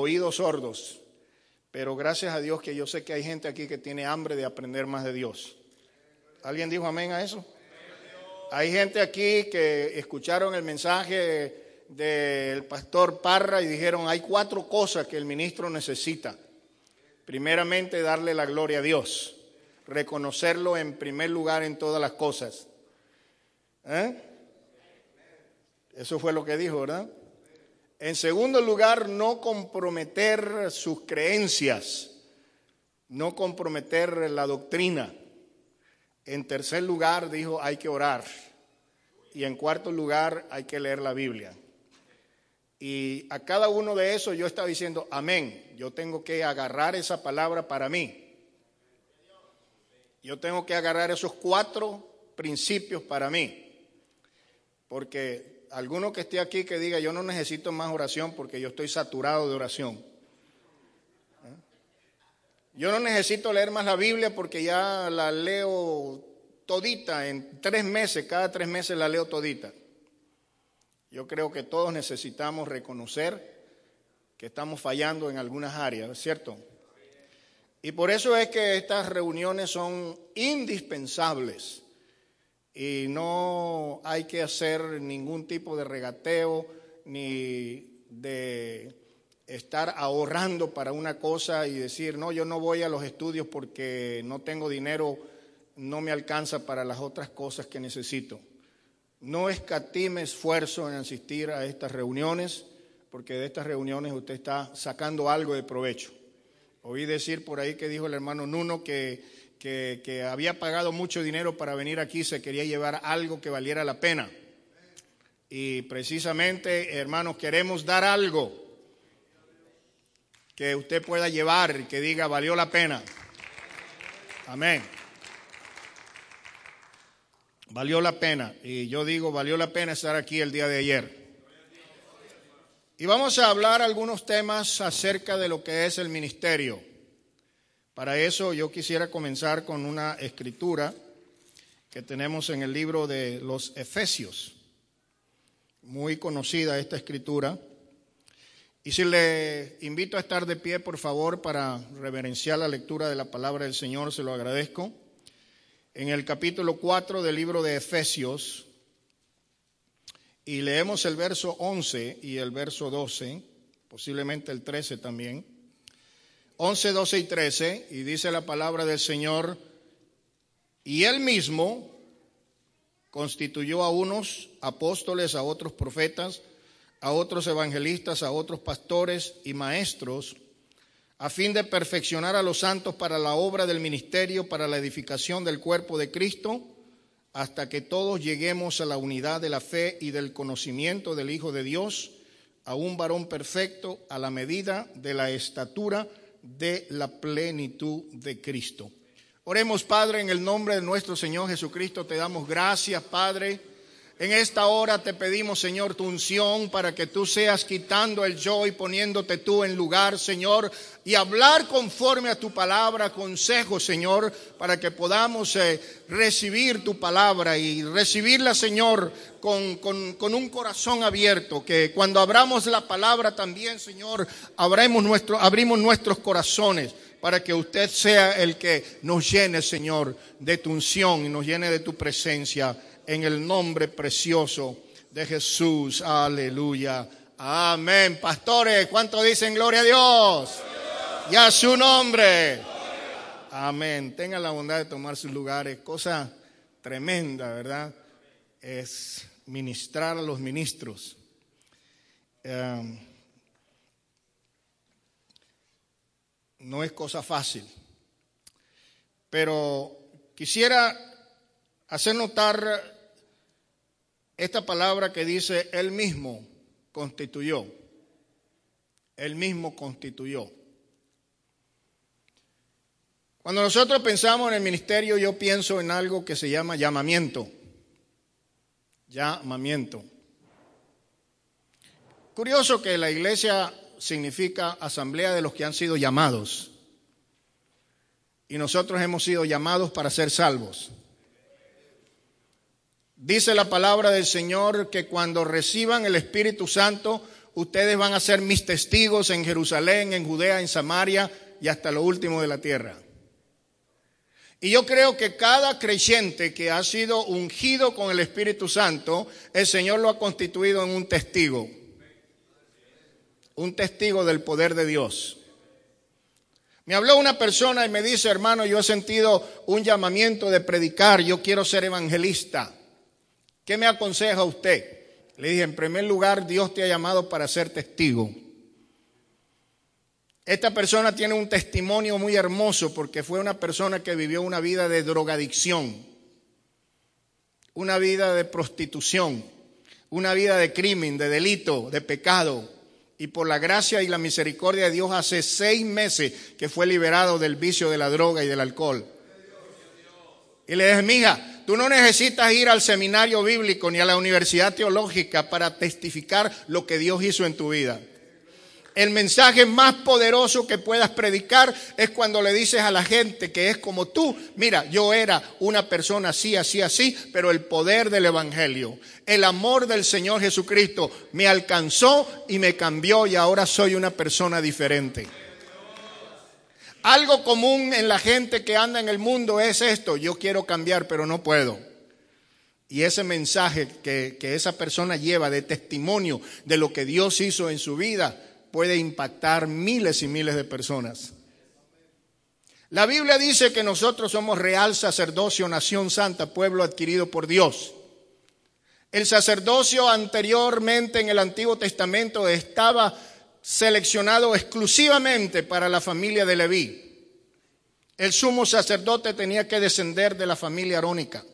oídos sordos. Pero gracias a Dios que yo sé que hay gente aquí que tiene hambre de aprender más de Dios. ¿Alguien dijo amén a eso? Hay gente aquí que escucharon el mensaje del pastor Parra y dijeron, hay cuatro cosas que el ministro necesita. Primeramente, darle la gloria a Dios, reconocerlo en primer lugar en todas las cosas. ¿Eh? Eso fue lo que dijo, ¿verdad? En segundo lugar, no comprometer sus creencias, no comprometer la doctrina. En tercer lugar, dijo, hay que orar. Y en cuarto lugar, hay que leer la Biblia. Y a cada uno de esos yo estaba diciendo, amén. Yo tengo que agarrar esa palabra para mí. Yo tengo que agarrar esos cuatro principios para mí. Porque alguno que esté aquí que diga, yo no necesito más oración porque yo estoy saturado de oración. ¿Eh? Yo no necesito leer más la Biblia porque ya la leo todita en tres meses, cada tres meses la leo todita. Yo creo que todos necesitamos reconocer que estamos fallando en algunas áreas, ¿cierto? Y por eso es que estas reuniones son indispensables y no hay que hacer ningún tipo de regateo ni de estar ahorrando para una cosa y decir, no, yo no voy a los estudios porque no tengo dinero no me alcanza para las otras cosas que necesito. No escatime esfuerzo en asistir a estas reuniones, porque de estas reuniones usted está sacando algo de provecho. Oí decir por ahí que dijo el hermano Nuno que, que, había pagado mucho dinero para venir aquí, se quería llevar algo que valiera la pena. Y precisamente, hermanos, queremos dar algo que usted pueda llevar, que diga, valió la pena. Amén. Valió la pena. Y yo digo, valió la pena estar aquí el día de ayer. Y vamos a hablar algunos temas acerca de lo que es el ministerio. Para eso yo quisiera comenzar con una escritura que tenemos en el libro de los Efesios. Muy conocida esta escritura. Y si le invito a estar de pie, por favor, para reverenciar la lectura de la palabra del Señor, se lo agradezco en el capítulo 4 del libro de Efesios y leemos el verso 11 y el verso 12, posiblemente el 13 también. 11, 12 y 13, y dice la palabra del Señor, y él mismo constituyó a unos apóstoles, a otros profetas, a otros evangelistas, a otros pastores y maestros, a fin de perfeccionar a los santos para la obra del ministerio, para la edificación del cuerpo de Cristo, hasta que todos lleguemos a la unidad de la fe y del conocimiento del Hijo de Dios, a un varón perfecto, a la medida de la estatura de la plenitud de Cristo. Oremos, Padre, en el nombre de nuestro Señor Jesucristo, te damos gracias, Padre en esta hora te pedimos, Señor, tu unción para que tú seas quitando el yo y poniéndote tú en lugar, Señor, y hablar conforme a tu palabra, consejo, Señor, para que podamos eh, recibir tu palabra y recibirla, Señor, con, con, un corazón abierto, que cuando abramos la palabra también, Señor, abrimos, nuestro, abrimos nuestros corazones para que usted sea el que nos llene, Señor, de tu unción y nos llene de tu presencia en el nombre precioso de Jesús. Aleluya. Amén. Pastores, ¿cuánto dicen gloria a Dios? Y a su nombre. Amén. Tengan la bondad de tomar sus lugares. Cosa tremenda, ¿verdad? Es ministrar a los ministros. Em, no es cosa fácil. Pero quisiera hacer notar esta palabra que dice, Él mismo constituyó. Él mismo constituyó. Cuando nosotros pensamos en el ministerio, yo pienso en algo que se llama llamamiento. Llamamiento. Curioso que la iglesia significa asamblea de los que han sido llamados. Y nosotros hemos sido llamados para ser salvos. Dice la palabra del Señor que cuando reciban el Espíritu Santo, ustedes van a ser mis testigos en Jerusalén, en Judea, en Samaria y hasta lo último de la tierra. Y yo creo que cada creyente que ha sido ungido con el Espíritu Santo, el Señor lo ha constituido en un testigo. Un testigo del poder de Dios. Me habló una persona y me dice, hermano, yo he sentido un llamamiento de predicar, yo quiero ser evangelista. ¿Qué me aconseja usted? Le dije, en primer lugar, Dios te ha llamado para ser testigo. Esta persona tiene un testimonio muy hermoso porque fue una persona que vivió una vida de drogadicción, una vida de prostitución, una vida de crimen, de delito, de pecado. Y por la gracia y la misericordia de Dios hace seis meses que fue liberado del vicio de la droga y del alcohol. Y le dije, mija, tú no necesitas ir al seminario bíblico ni a la universidad teológica para testificar lo que Dios hizo en tu vida. El mensaje más poderoso que puedas predicar es cuando le dices a la gente que es como tú, mira, yo era una persona así, así, así, pero el poder del Evangelio, el amor del Señor Jesucristo me alcanzó y me cambió y ahora soy una persona diferente. Algo común en la gente que anda en el mundo es esto, yo quiero cambiar pero no puedo. Y ese mensaje que, que esa persona lleva de testimonio de lo que Dios hizo en su vida, puede impactar miles y miles de personas. La Biblia dice que nosotros somos real sacerdocio, nación santa, pueblo adquirido por Dios. El sacerdocio anteriormente en el Antiguo Testamento estaba seleccionado exclusivamente para la familia de Leví. El sumo sacerdote tenía que descender de la familia arónica.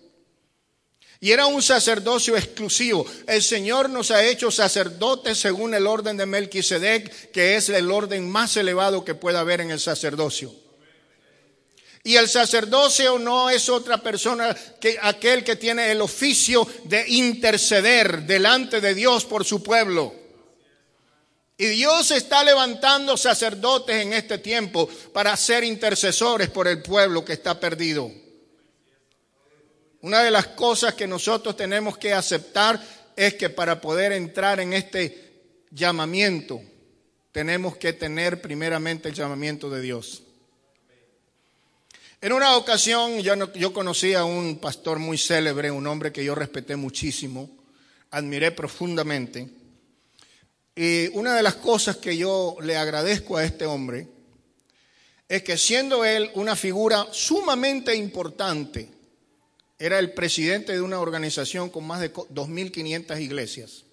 Y era un sacerdocio exclusivo. El Señor nos ha hecho sacerdotes según el orden de Melquisedec, que es el orden más elevado que pueda haber en el sacerdocio. Y el sacerdocio no es otra persona que aquel que tiene el oficio de interceder delante de Dios por su pueblo. Y Dios está levantando sacerdotes en este tiempo para ser intercesores por el pueblo que está perdido. Una de las cosas que nosotros tenemos que aceptar es que para poder entrar en este llamamiento, tenemos que tener primeramente el llamamiento de Dios. En una ocasión yo, yo conocí a un pastor muy célebre, un hombre que yo respeté muchísimo, admiré profundamente. Y una de las cosas que yo le agradezco a este hombre es que siendo él una figura sumamente importante era el presidente de una organización con más de 2.500 iglesias.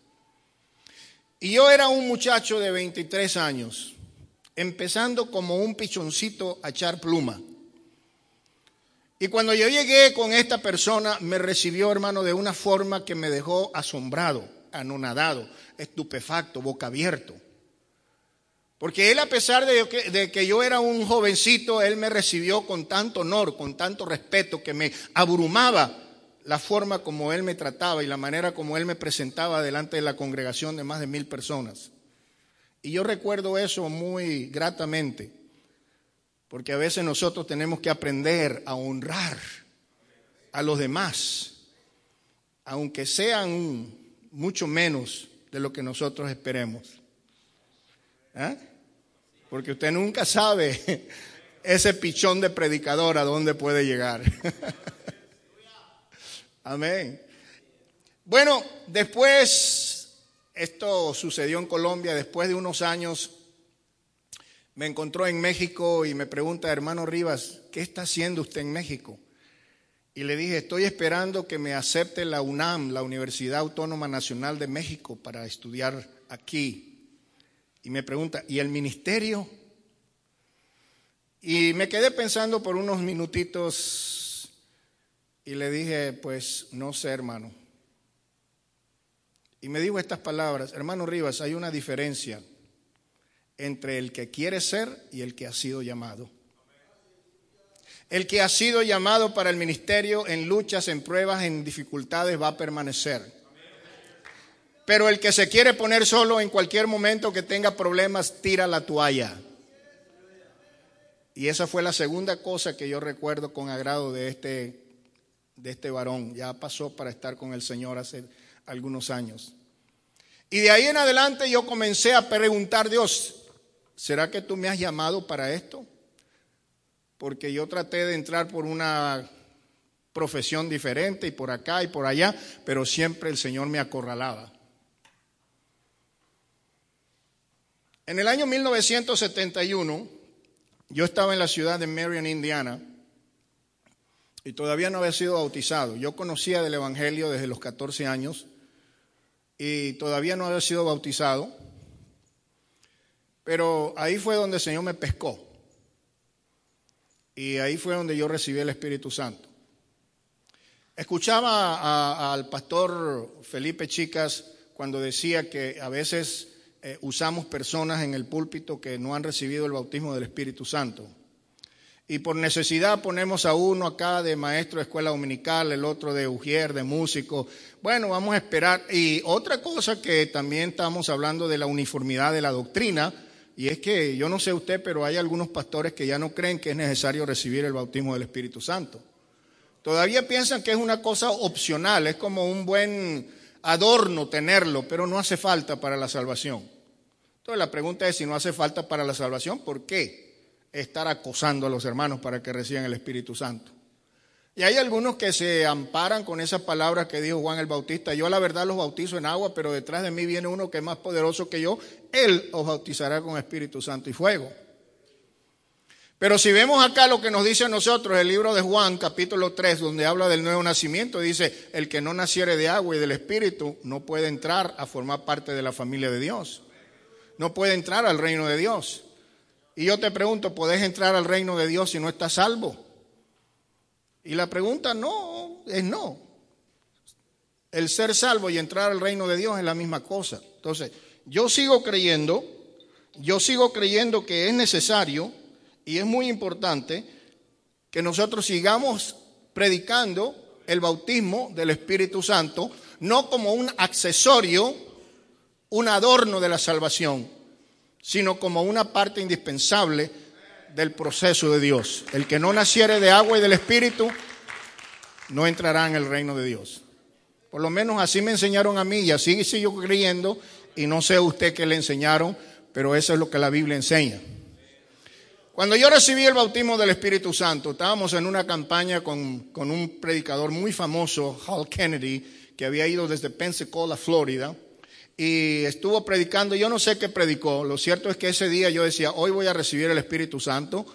Y yo era un muchacho de 23 años, empezando como un pichoncito a echar pluma. Y cuando yo llegué con esta persona, me recibió, hermano, de una forma que me dejó asombrado, anonadado, estupefacto, boca abierto. Porque él, a pesar de que, de que, yo era un jovencito, él me recibió con tanto honor, con tanto respeto, que me abrumaba la forma como él me trataba y la manera como él me presentaba delante de la congregación de más de mil personas. Y yo recuerdo eso muy gratamente, porque a veces nosotros tenemos que aprender a honrar a los demás, aunque sean mucho menos de lo que nosotros esperemos. ¿Eh? Porque usted nunca sabe ese pichón de predicador a dónde puede llegar. Amén. Bueno, después, esto sucedió en Colombia, después de unos años, me encontró en México y me pregunta, hermano Rivas, ¿qué está haciendo usted en México? Y le dije, estoy esperando que me acepte la UNAM, la Universidad Autónoma Nacional de México, para estudiar aquí y me pregunta, ¿y el ministerio? Y me quedé pensando por unos minutitos y le dije, pues no sé, hermano. Y me dijo estas palabras, hermano Rivas, hay una diferencia entre el que quiere ser y el que ha sido llamado. El que ha sido llamado para el ministerio en luchas, en pruebas, en dificultades va a permanecer. Pero el que se quiere poner solo en cualquier momento que tenga problemas, tira la toalla. Y esa fue la segunda cosa que yo recuerdo con agrado de este, de este varón. Ya pasó para estar con el Señor hace algunos años. Y de ahí en adelante yo comencé a preguntar, Dios, ¿será que tú me has llamado para esto? Porque yo traté de entrar por una profesión diferente y por acá y por allá, pero siempre el Señor me acorralaba. En el año 1971, yo estaba en la ciudad de Marion, Indiana, y todavía no había sido bautizado. Yo conocía del Evangelio desde los 14 años y todavía no había sido bautizado, pero ahí fue donde el Señor me pescó. Y ahí fue donde yo recibí el Espíritu Santo. Escuchaba al pastor Felipe Chicas cuando decía que a veces eh, usamos personas en el púlpito que no han recibido el bautismo del Espíritu Santo. Y por necesidad ponemos a uno acá de maestro de escuela dominical, el otro de ujier, de músico. Bueno, vamos a esperar. Y otra cosa que también estamos hablando de la uniformidad de la doctrina, y es que yo no sé usted, pero hay algunos pastores que ya no creen que es necesario recibir el bautismo del Espíritu Santo. Todavía piensan que es una cosa opcional, es como un buen adorno tenerlo, pero no hace falta para la salvación. Entonces la pregunta es si no hace falta para la salvación, ¿por qué estar acosando a los hermanos para que reciban el Espíritu Santo? Y hay algunos que se amparan con esas palabras que dijo Juan el Bautista. Yo la verdad los bautizo en agua, pero detrás de mí viene uno que es más poderoso que yo. Él os bautizará con Espíritu Santo y fuego. Pero si vemos acá lo que nos dice a nosotros el libro de Juan, capítulo 3, donde habla del nuevo nacimiento, dice, el que no naciere de agua y del Espíritu no puede entrar a formar parte de la familia de Dios no puede entrar al reino de Dios. Y yo te pregunto, ¿podés entrar al reino de Dios si no estás salvo? Y la pregunta no, es no. El ser salvo y entrar al reino de Dios es la misma cosa. Entonces, yo sigo creyendo, yo sigo creyendo que es necesario y es muy importante que nosotros sigamos predicando el bautismo del Espíritu Santo, no como un accesorio un adorno de la salvación, sino como una parte indispensable del proceso de Dios. El que no naciere de agua y del Espíritu no entrará en el reino de Dios. Por lo menos así me enseñaron a mí y así sigo creyendo y no sé usted qué le enseñaron, pero eso es lo que la Biblia enseña. Cuando yo recibí el bautismo del Espíritu Santo, estábamos en una campaña con, con un predicador muy famoso, Hal Kennedy, que había ido desde Pensacola, Florida, y estuvo predicando, yo no sé qué predicó, lo cierto es que ese día yo decía, hoy voy a recibir el Espíritu Santo,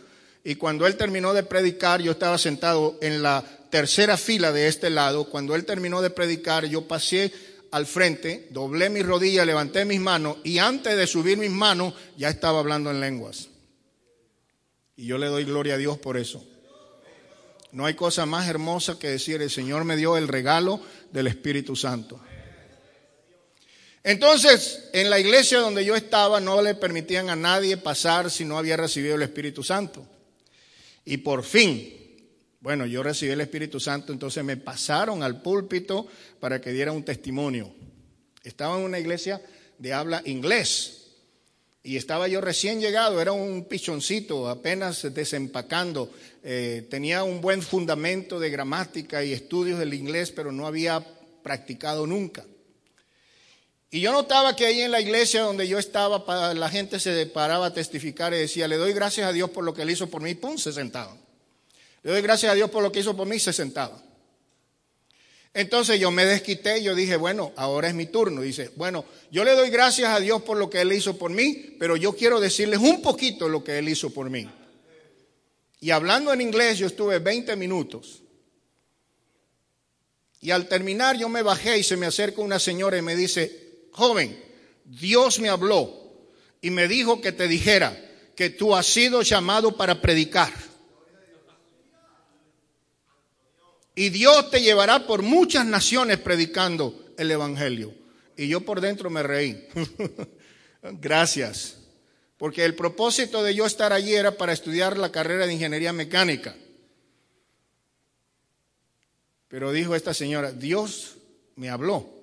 y cuando él terminó de predicar, yo estaba sentado en la tercera fila de este lado, cuando él terminó de predicar, yo pasé al frente, doblé mis rodillas, levanté mis manos, y antes de subir mis manos, ya estaba hablando en lenguas. Y yo le doy gloria a Dios por eso. No hay cosa más hermosa que decir, el Señor me dio el regalo del Espíritu Santo. Entonces, en la iglesia donde yo estaba no le permitían a nadie pasar si no había recibido el Espíritu Santo. Y por fin, bueno, yo recibí el Espíritu Santo, entonces me pasaron al púlpito para que diera un testimonio. Estaba en una iglesia de habla inglés y estaba yo recién llegado, era un pichoncito, apenas desempacando. Eh, tenía un buen fundamento de gramática y estudios del inglés, pero no había practicado nunca. Y yo notaba que ahí en la iglesia donde yo estaba, la gente se paraba a testificar y decía, le doy gracias a Dios por lo que él hizo por mí, pum, se sentaba. Le doy gracias a Dios por lo que hizo por mí, se sentaba. Entonces yo me desquité y yo dije, bueno, ahora es mi turno. Dice, bueno, yo le doy gracias a Dios por lo que Él hizo por mí, pero yo quiero decirles un poquito lo que Él hizo por mí. Y hablando en inglés, yo estuve 20 minutos. Y al terminar yo me bajé y se me acerca una señora y me dice, joven, Dios me habló y me dijo que te dijera que tú has sido llamado para predicar. Y Dios te llevará por muchas naciones predicando el Evangelio. Y yo por dentro me reí. Gracias. Porque el propósito de yo estar allí era para estudiar la carrera de ingeniería mecánica. Pero dijo esta señora, Dios me habló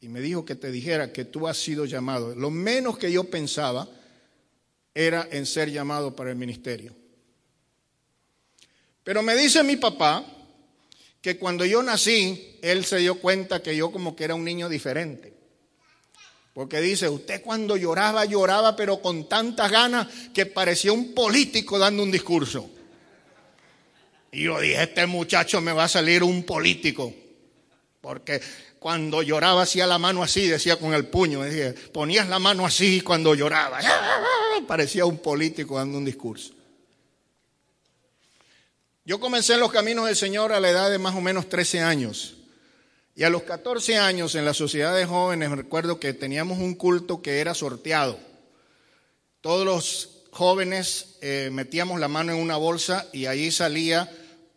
y me dijo que te dijera que tú has sido llamado. Lo menos que yo pensaba era en ser llamado para el ministerio. Pero me dice mi papá que cuando yo nací, él se dio cuenta que yo como que era un niño diferente. Porque dice, usted cuando lloraba, lloraba, pero con tantas ganas que parecía un político dando un discurso. Y yo dije, este muchacho me va a salir un político. Porque cuando lloraba hacía la mano así, decía con el puño, decía, ponías la mano así cuando lloraba. Parecía un político dando un discurso. Yo comencé en los caminos del Señor a la edad de más o menos 13 años. Y a los 14 años en la sociedad de jóvenes recuerdo que teníamos un culto que era sorteado. Todos los jóvenes eh, metíamos la mano en una bolsa y ahí salía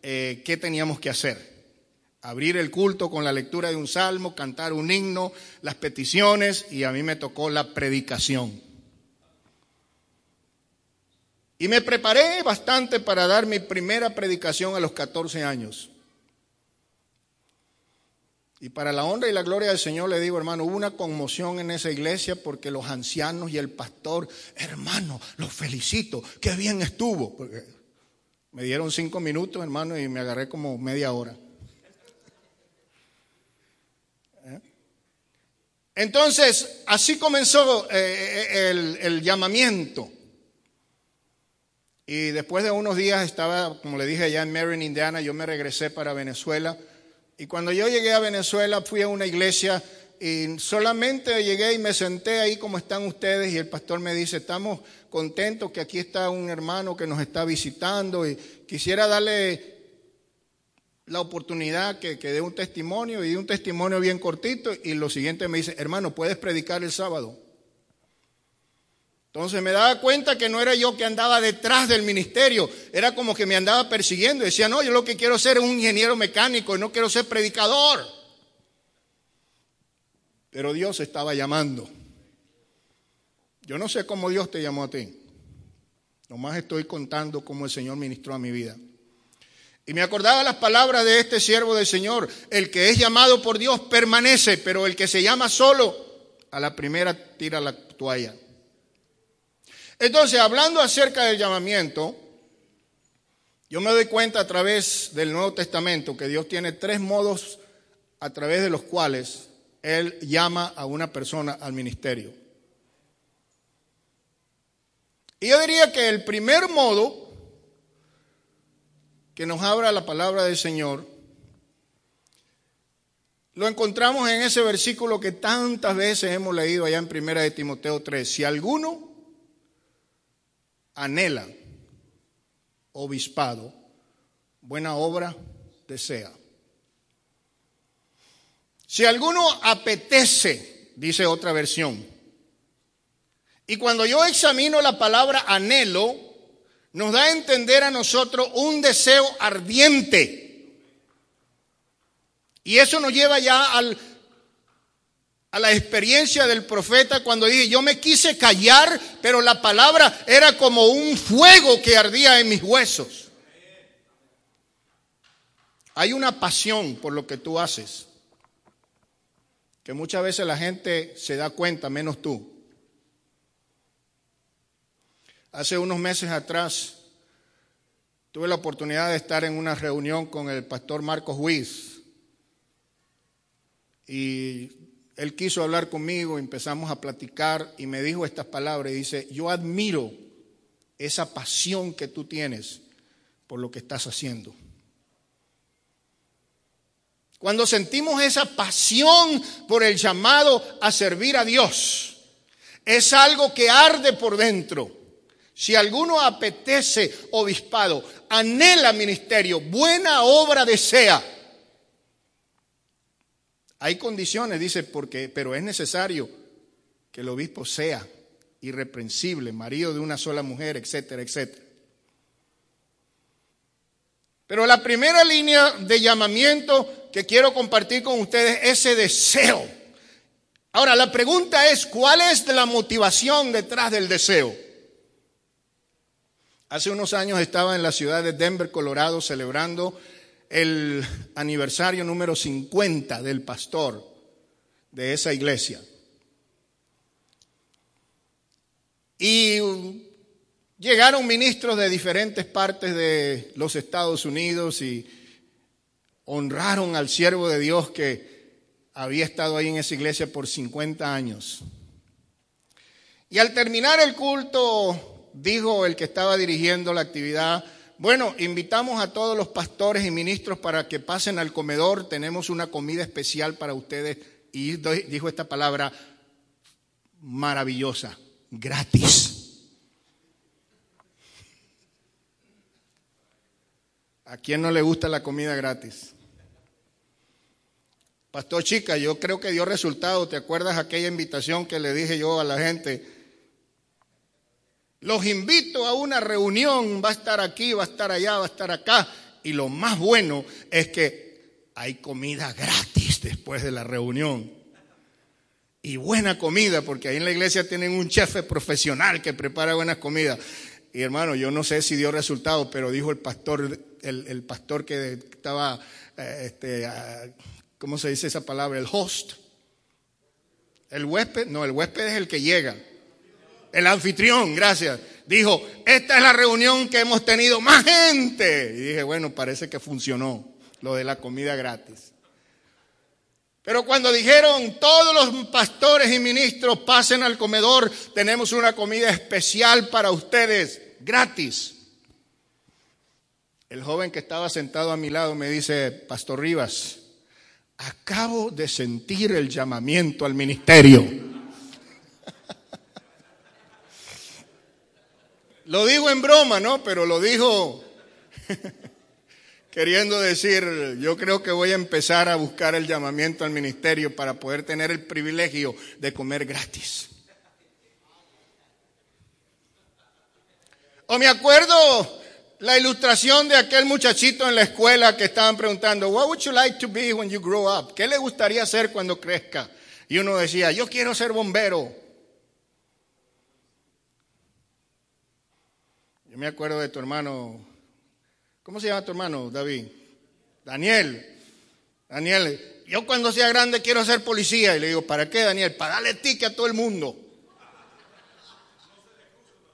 eh, qué teníamos que hacer. Abrir el culto con la lectura de un salmo, cantar un himno, las peticiones y a mí me tocó la predicación. Y me preparé bastante para dar mi primera predicación a los 14 años. Y para la honra y la gloria del Señor le digo, hermano, hubo una conmoción en esa iglesia porque los ancianos y el pastor, hermano, los felicito, qué bien estuvo. Porque me dieron cinco minutos, hermano, y me agarré como media hora. Entonces, así comenzó eh, eh, el, llamamiento. Y después de unos días estaba, como le dije, allá en Marion, Indiana, yo me regresé para Venezuela. Y cuando yo llegué a Venezuela fui a una iglesia y solamente llegué y me senté ahí como están ustedes. Y el pastor me dice, estamos contentos que aquí está un hermano que nos está visitando y quisiera darle la oportunidad que, que dé un testimonio y un testimonio bien cortito y lo siguiente me dice, hermano, ¿puedes predicar el sábado? Entonces me daba cuenta que no era yo que andaba detrás del ministerio, era como que me andaba persiguiendo. Decía, no, yo lo que quiero ser es un ingeniero mecánico y no quiero ser predicador. Pero Dios estaba llamando. Yo no sé cómo Dios te llamó a ti. Nomás estoy contando cómo el Señor ministró a mi vida. Y me acordaba las palabras de este siervo del Señor. El que es llamado por Dios permanece, pero el que se llama solo, a la primera tira la toalla. Entonces, hablando acerca del llamamiento, yo me doy cuenta a través del Nuevo Testamento que Dios tiene tres modos a través de los cuales Él llama a una persona al ministerio. Y yo diría que el primer modo que nos abra la palabra del Señor lo encontramos en ese versículo que tantas veces hemos leído allá en Primera de Timoteo 3. Si alguno anhela obispado, buena obra desea. Si alguno apetece, dice otra versión, y cuando yo examino la palabra anhelo, nos da a entender a nosotros un deseo ardiente. Y eso nos lleva ya a la experiencia del profeta cuando dije, yo me quise callar, pero la palabra era como un fuego que ardía en mis huesos. Hay una pasión por lo que tú haces, que muchas veces la gente se da cuenta, menos tú. Hace unos meses atrás tuve la oportunidad de estar en una reunión con el pastor Marcos Huiz y él quiso hablar conmigo, empezamos a platicar y me dijo estas palabras y dice, yo admiro esa pasión que tú tienes por lo que estás haciendo. Cuando sentimos esa pasión por el llamado a servir a Dios, es algo que arde por dentro. Si alguno apetece obispado, anhela ministerio, buena obra desea, hay condiciones, dice, porque, pero es necesario que el obispo sea irreprensible, marido de una sola mujer, etcétera, etcétera. Pero la primera línea de llamamiento que quiero compartir con ustedes es ese deseo. Ahora, la pregunta es, ¿cuál es la motivación detrás del deseo? Hace unos años estaba en la ciudad de Denver, Colorado, celebrando el aniversario número 50 del pastor de esa iglesia. Y llegaron ministros de diferentes partes de los Estados Unidos y honraron al siervo de Dios que había estado ahí en esa iglesia por 50 años. Y al terminar el culto, dijo el que estaba dirigiendo la actividad, bueno, invitamos a todos los pastores y ministros para que pasen al comedor, tenemos una comida especial para ustedes. Y dijo esta palabra maravillosa, gratis. ¿A quién no le gusta la comida gratis? Pastor Chica, yo creo que dio resultado. ¿Te acuerdas aquella invitación que le dije yo a la gente? Los invito a una reunión, va a estar aquí, va a estar allá, va a estar acá. Y lo más bueno es que hay comida gratis después de la reunión. Y buena comida, porque ahí en la iglesia tienen un chef profesional que prepara buenas comidas. Y hermano, yo no sé si dio resultado, pero dijo el pastor, el, pastor que estaba, eh, este, ah, ¿cómo se dice esa palabra? El host. El huésped, no, el huésped es el que llega el anfitrión, gracias, dijo, esta es la reunión que hemos tenido más gente. Y dije, bueno, parece que funcionó lo de la comida gratis. Pero cuando dijeron, todos los pastores y ministros pasen al comedor, tenemos una comida especial para ustedes, gratis. El joven que estaba sentado a mi lado me dice, Pastor Rivas, acabo de sentir el llamamiento al ministerio. Lo digo en broma, ¿no? Pero lo dijo queriendo decir, yo creo que voy a empezar a buscar el llamamiento al ministerio para poder tener el privilegio de comer gratis. O me acuerdo la ilustración de aquel muchachito en la escuela que estaban preguntando, what would you like to be when you grow up? ¿Qué le gustaría ser cuando crezca? Y uno decía, yo quiero ser bombero. Yo me acuerdo de tu hermano, ¿cómo se llama tu hermano, David? Daniel. Daniel, yo cuando sea grande quiero ser policía. Y le digo, ¿para qué, Daniel? Para darle tique a todo el mundo.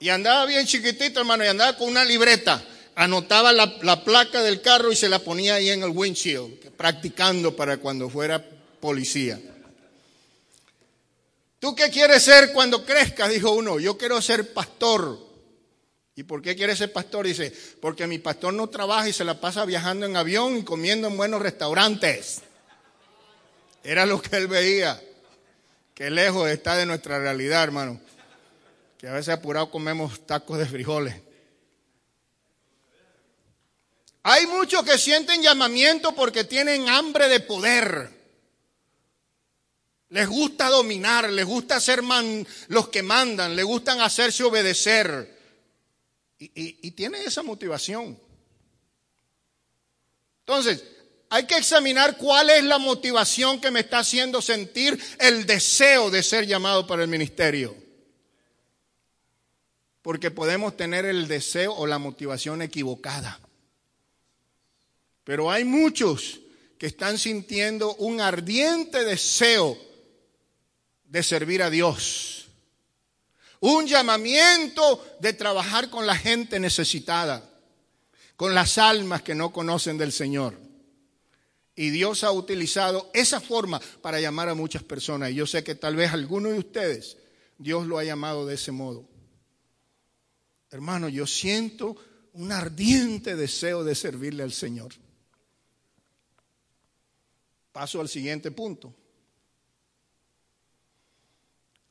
Y andaba bien chiquitito, hermano, y andaba con una libreta. Anotaba la, la placa del carro y se la ponía ahí en el windshield, practicando para cuando fuera policía. ¿Tú qué quieres ser cuando crezcas? Dijo uno, yo quiero ser pastor. ¿Y por qué quiere ser pastor? Dice, porque mi pastor no trabaja y se la pasa viajando en avión y comiendo en buenos restaurantes. Era lo que él veía. Qué lejos está de nuestra realidad, hermano. Que a veces apurado comemos tacos de frijoles. Hay muchos que sienten llamamiento porque tienen hambre de poder. Les gusta dominar, les gusta ser los que mandan, les gustan hacerse obedecer. Y, tiene esa motivación. Entonces, hay que examinar cuál es la motivación que me está haciendo sentir el deseo de ser llamado para el ministerio. Porque podemos tener el deseo o la motivación equivocada. Pero hay muchos que están sintiendo un ardiente deseo de servir a Dios un llamamiento de trabajar con la gente necesitada, con las almas que no conocen del Señor. Y Dios ha utilizado esa forma para llamar a muchas personas. Y yo sé que tal vez alguno de ustedes, Dios lo ha llamado de ese modo. Hermano, yo siento un ardiente deseo de servirle al Señor. Paso al siguiente punto.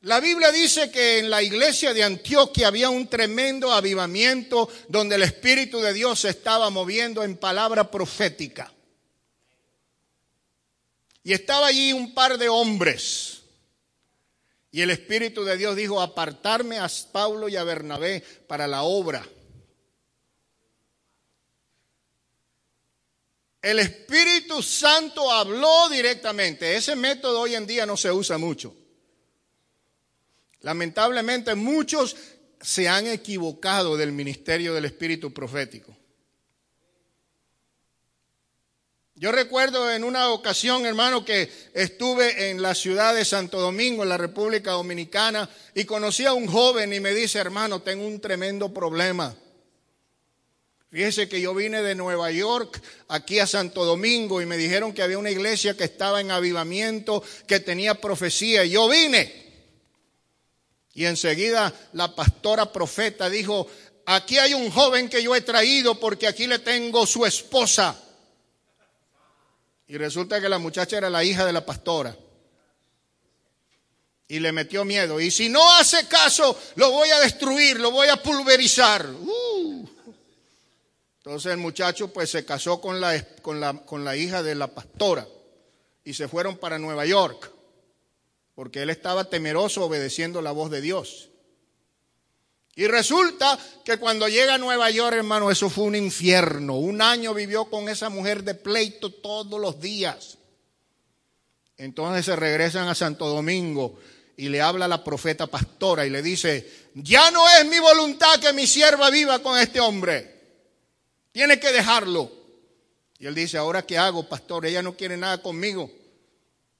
La Biblia dice que en la iglesia de Antioquia había un tremendo avivamiento donde el Espíritu de Dios se estaba moviendo en palabra profética. Y estaba allí un par de hombres. Y el Espíritu de Dios dijo, apartarme a Pablo y a Bernabé para la obra. El Espíritu Santo habló directamente. Ese método hoy en día no se usa mucho. Lamentablemente muchos se han equivocado del ministerio del Espíritu profético. Yo recuerdo en una ocasión, hermano, que estuve en la ciudad de Santo Domingo, en la República Dominicana, y conocí a un joven y me dice, hermano, tengo un tremendo problema. Fíjese que yo vine de Nueva York aquí a Santo Domingo y me dijeron que había una iglesia que estaba en avivamiento, que tenía profecía, y yo vine. Y enseguida la pastora profeta dijo, aquí hay un joven que yo he traído porque aquí le tengo su esposa. Y resulta que la muchacha era la hija de la pastora. Y le metió miedo. Y si no hace caso, lo voy a destruir, lo voy a pulverizar. Uh. Entonces el muchacho pues se casó con la, con, la, con la hija de la pastora y se fueron para Nueva York porque él estaba temeroso obedeciendo la voz de Dios. Y resulta que cuando llega a Nueva York, hermano, eso fue un infierno. Un año vivió con esa mujer de pleito todos los días. Entonces se regresan a Santo Domingo y le habla la profeta pastora y le dice, ya no es mi voluntad que mi sierva viva con este hombre. Tiene que dejarlo. Y él dice, ahora qué hago, pastor, ella no quiere nada conmigo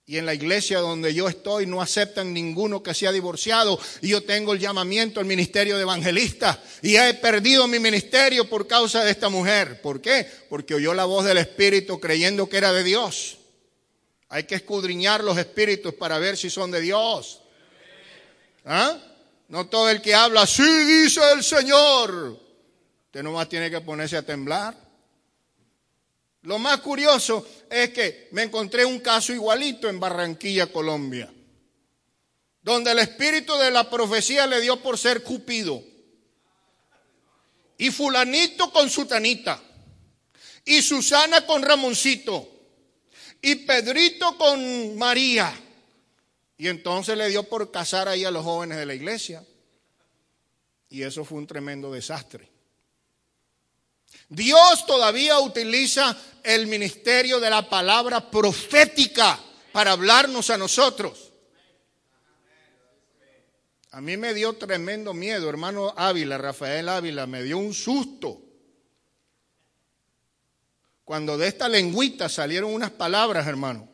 y en la iglesia donde yo estoy no aceptan ninguno que sea divorciado y yo tengo el llamamiento al ministerio de evangelista y he perdido mi ministerio por causa de esta mujer. ¿Por qué? Porque oyó la voz del Espíritu creyendo que era de Dios. Hay que escudriñar los espíritus para ver si son de Dios. ¿Ah? No todo el que habla, sí dice el Señor. Usted nomás tiene que ponerse a temblar. Lo más curioso es que me encontré un caso igualito en Barranquilla, Colombia, donde el espíritu de la profecía le dio por ser Cupido. Y fulanito con sutanita. Y Susana con Ramoncito. Y Pedrito con María. Y entonces le dio por casar ahí a los jóvenes de la iglesia. Y eso fue un tremendo desastre. Dios todavía utiliza el ministerio de la palabra profética para hablarnos a nosotros. A mí me dio tremendo miedo, hermano Ávila, Rafael Ávila, me dio un susto. Cuando de esta lengüita salieron unas palabras, hermano.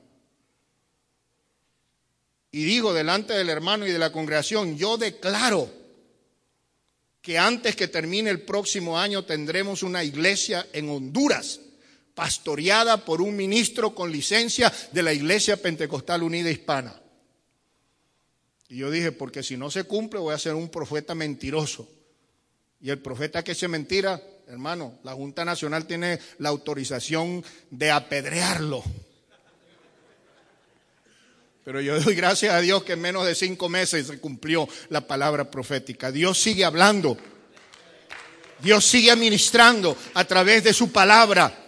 Y digo delante del hermano y de la congregación, yo declaro que antes que termine el próximo año tendremos una iglesia en Honduras, pastoreada por un ministro con licencia de la Iglesia Pentecostal Unida Hispana. Y yo dije, porque si no se cumple voy a ser un profeta mentiroso. Y el profeta que se mentira, hermano, la Junta Nacional tiene la autorización de apedrearlo. Pero yo doy gracias a Dios que en menos de cinco meses se cumplió la palabra profética. Dios sigue hablando. Dios sigue administrando a través de su palabra.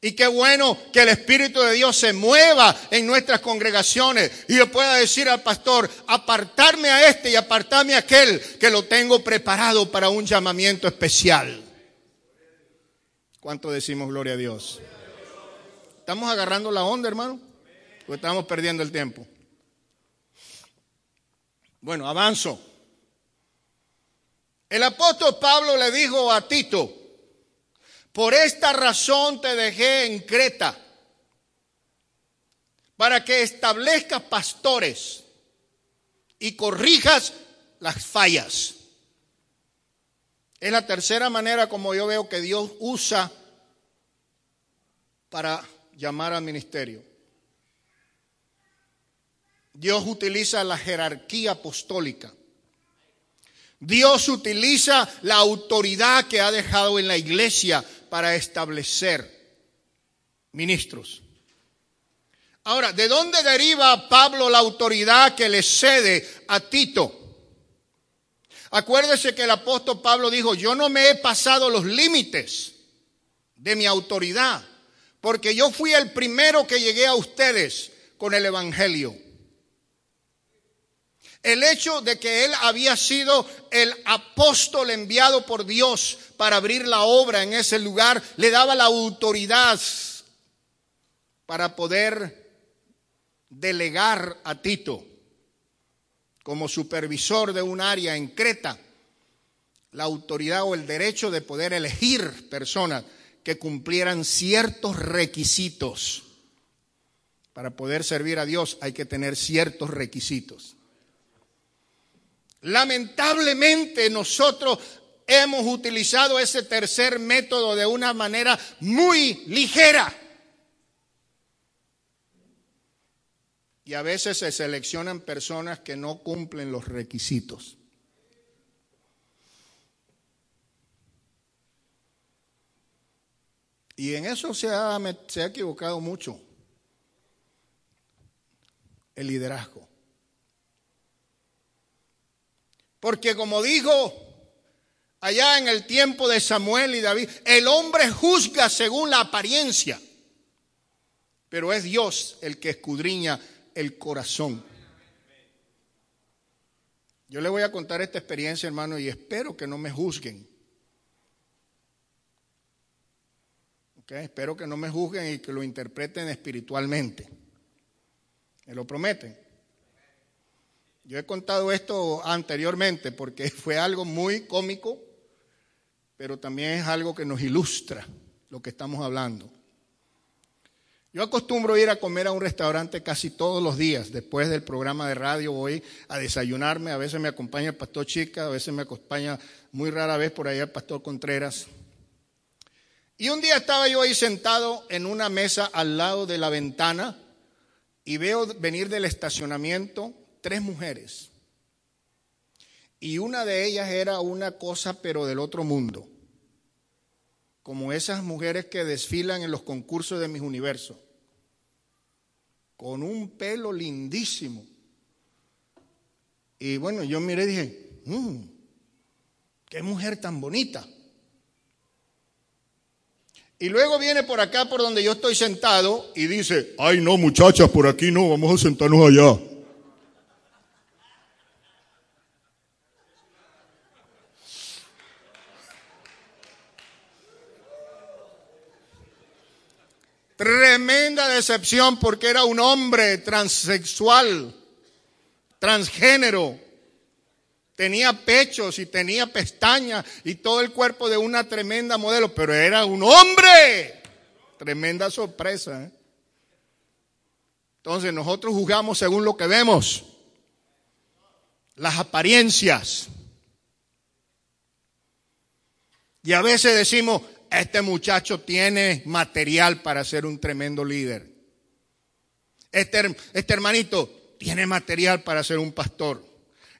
Y qué bueno que el Espíritu de Dios se mueva en nuestras congregaciones y yo pueda decir al pastor, apartarme a este y apartarme a aquel que lo tengo preparado para un llamamiento especial. ¿Cuánto decimos gloria a Dios? ¿Estamos agarrando la onda, hermano? Estamos perdiendo el tiempo. Bueno, avanzo. El apóstol Pablo le dijo a Tito, por esta razón te dejé en Creta, para que establezcas pastores y corrijas las fallas. Es la tercera manera como yo veo que Dios usa para llamar al ministerio. Dios utiliza la jerarquía apostólica. Dios utiliza la autoridad que ha dejado en la iglesia para establecer ministros. Ahora, ¿de dónde deriva Pablo la autoridad que le cede a Tito? Acuérdese que el apóstol Pablo dijo, yo no me he pasado los límites de mi autoridad, porque yo fui el primero que llegué a ustedes con el Evangelio. El hecho de que él había sido el apóstol enviado por Dios para abrir la obra en ese lugar le daba la autoridad para poder delegar a Tito como supervisor de un área en Creta la autoridad o el derecho de poder elegir personas que cumplieran ciertos requisitos. Para poder servir a Dios hay que tener ciertos requisitos. Lamentablemente nosotros hemos utilizado ese tercer método de una manera muy ligera. Y a veces se seleccionan personas que no cumplen los requisitos. Y en eso se ha, se ha equivocado mucho el liderazgo. Porque como dijo allá en el tiempo de Samuel y David, el hombre juzga según la apariencia, pero es Dios el que escudriña el corazón. Yo le voy a contar esta experiencia, hermano, y espero que no me juzguen. Espero que no me juzguen y que lo interpreten espiritualmente. ¿Me lo prometen? Yo he contado esto anteriormente porque fue algo muy cómico, pero también es algo que nos ilustra lo que estamos hablando. Yo acostumbro ir a comer a un restaurante casi todos los días. Después del programa de radio voy a desayunarme. A veces me acompaña el pastor Chica, a veces me acompaña muy rara vez por allá el pastor Contreras. Y un día estaba yo ahí sentado en una mesa al lado de la ventana y veo venir del estacionamiento tres mujeres. Y una de ellas era una cosa pero del otro mundo. Como esas mujeres que desfilan en los concursos de mis universos. Con un pelo lindísimo. Y bueno, yo miré y dije, mmm, qué mujer tan bonita. Y luego viene por acá, por donde yo estoy sentado, y dice, ay no muchachas, por aquí no, vamos a sentarnos allá. Tremenda decepción porque era un hombre transexual, transgénero. Tenía pechos y tenía pestañas y todo el cuerpo de una tremenda modelo, pero era un hombre. Tremenda sorpresa. ¿eh? Entonces nosotros juzgamos según lo que vemos, las apariencias. Y a veces decimos, este muchacho tiene material para ser un tremendo líder. Este, este hermanito tiene material para ser un pastor.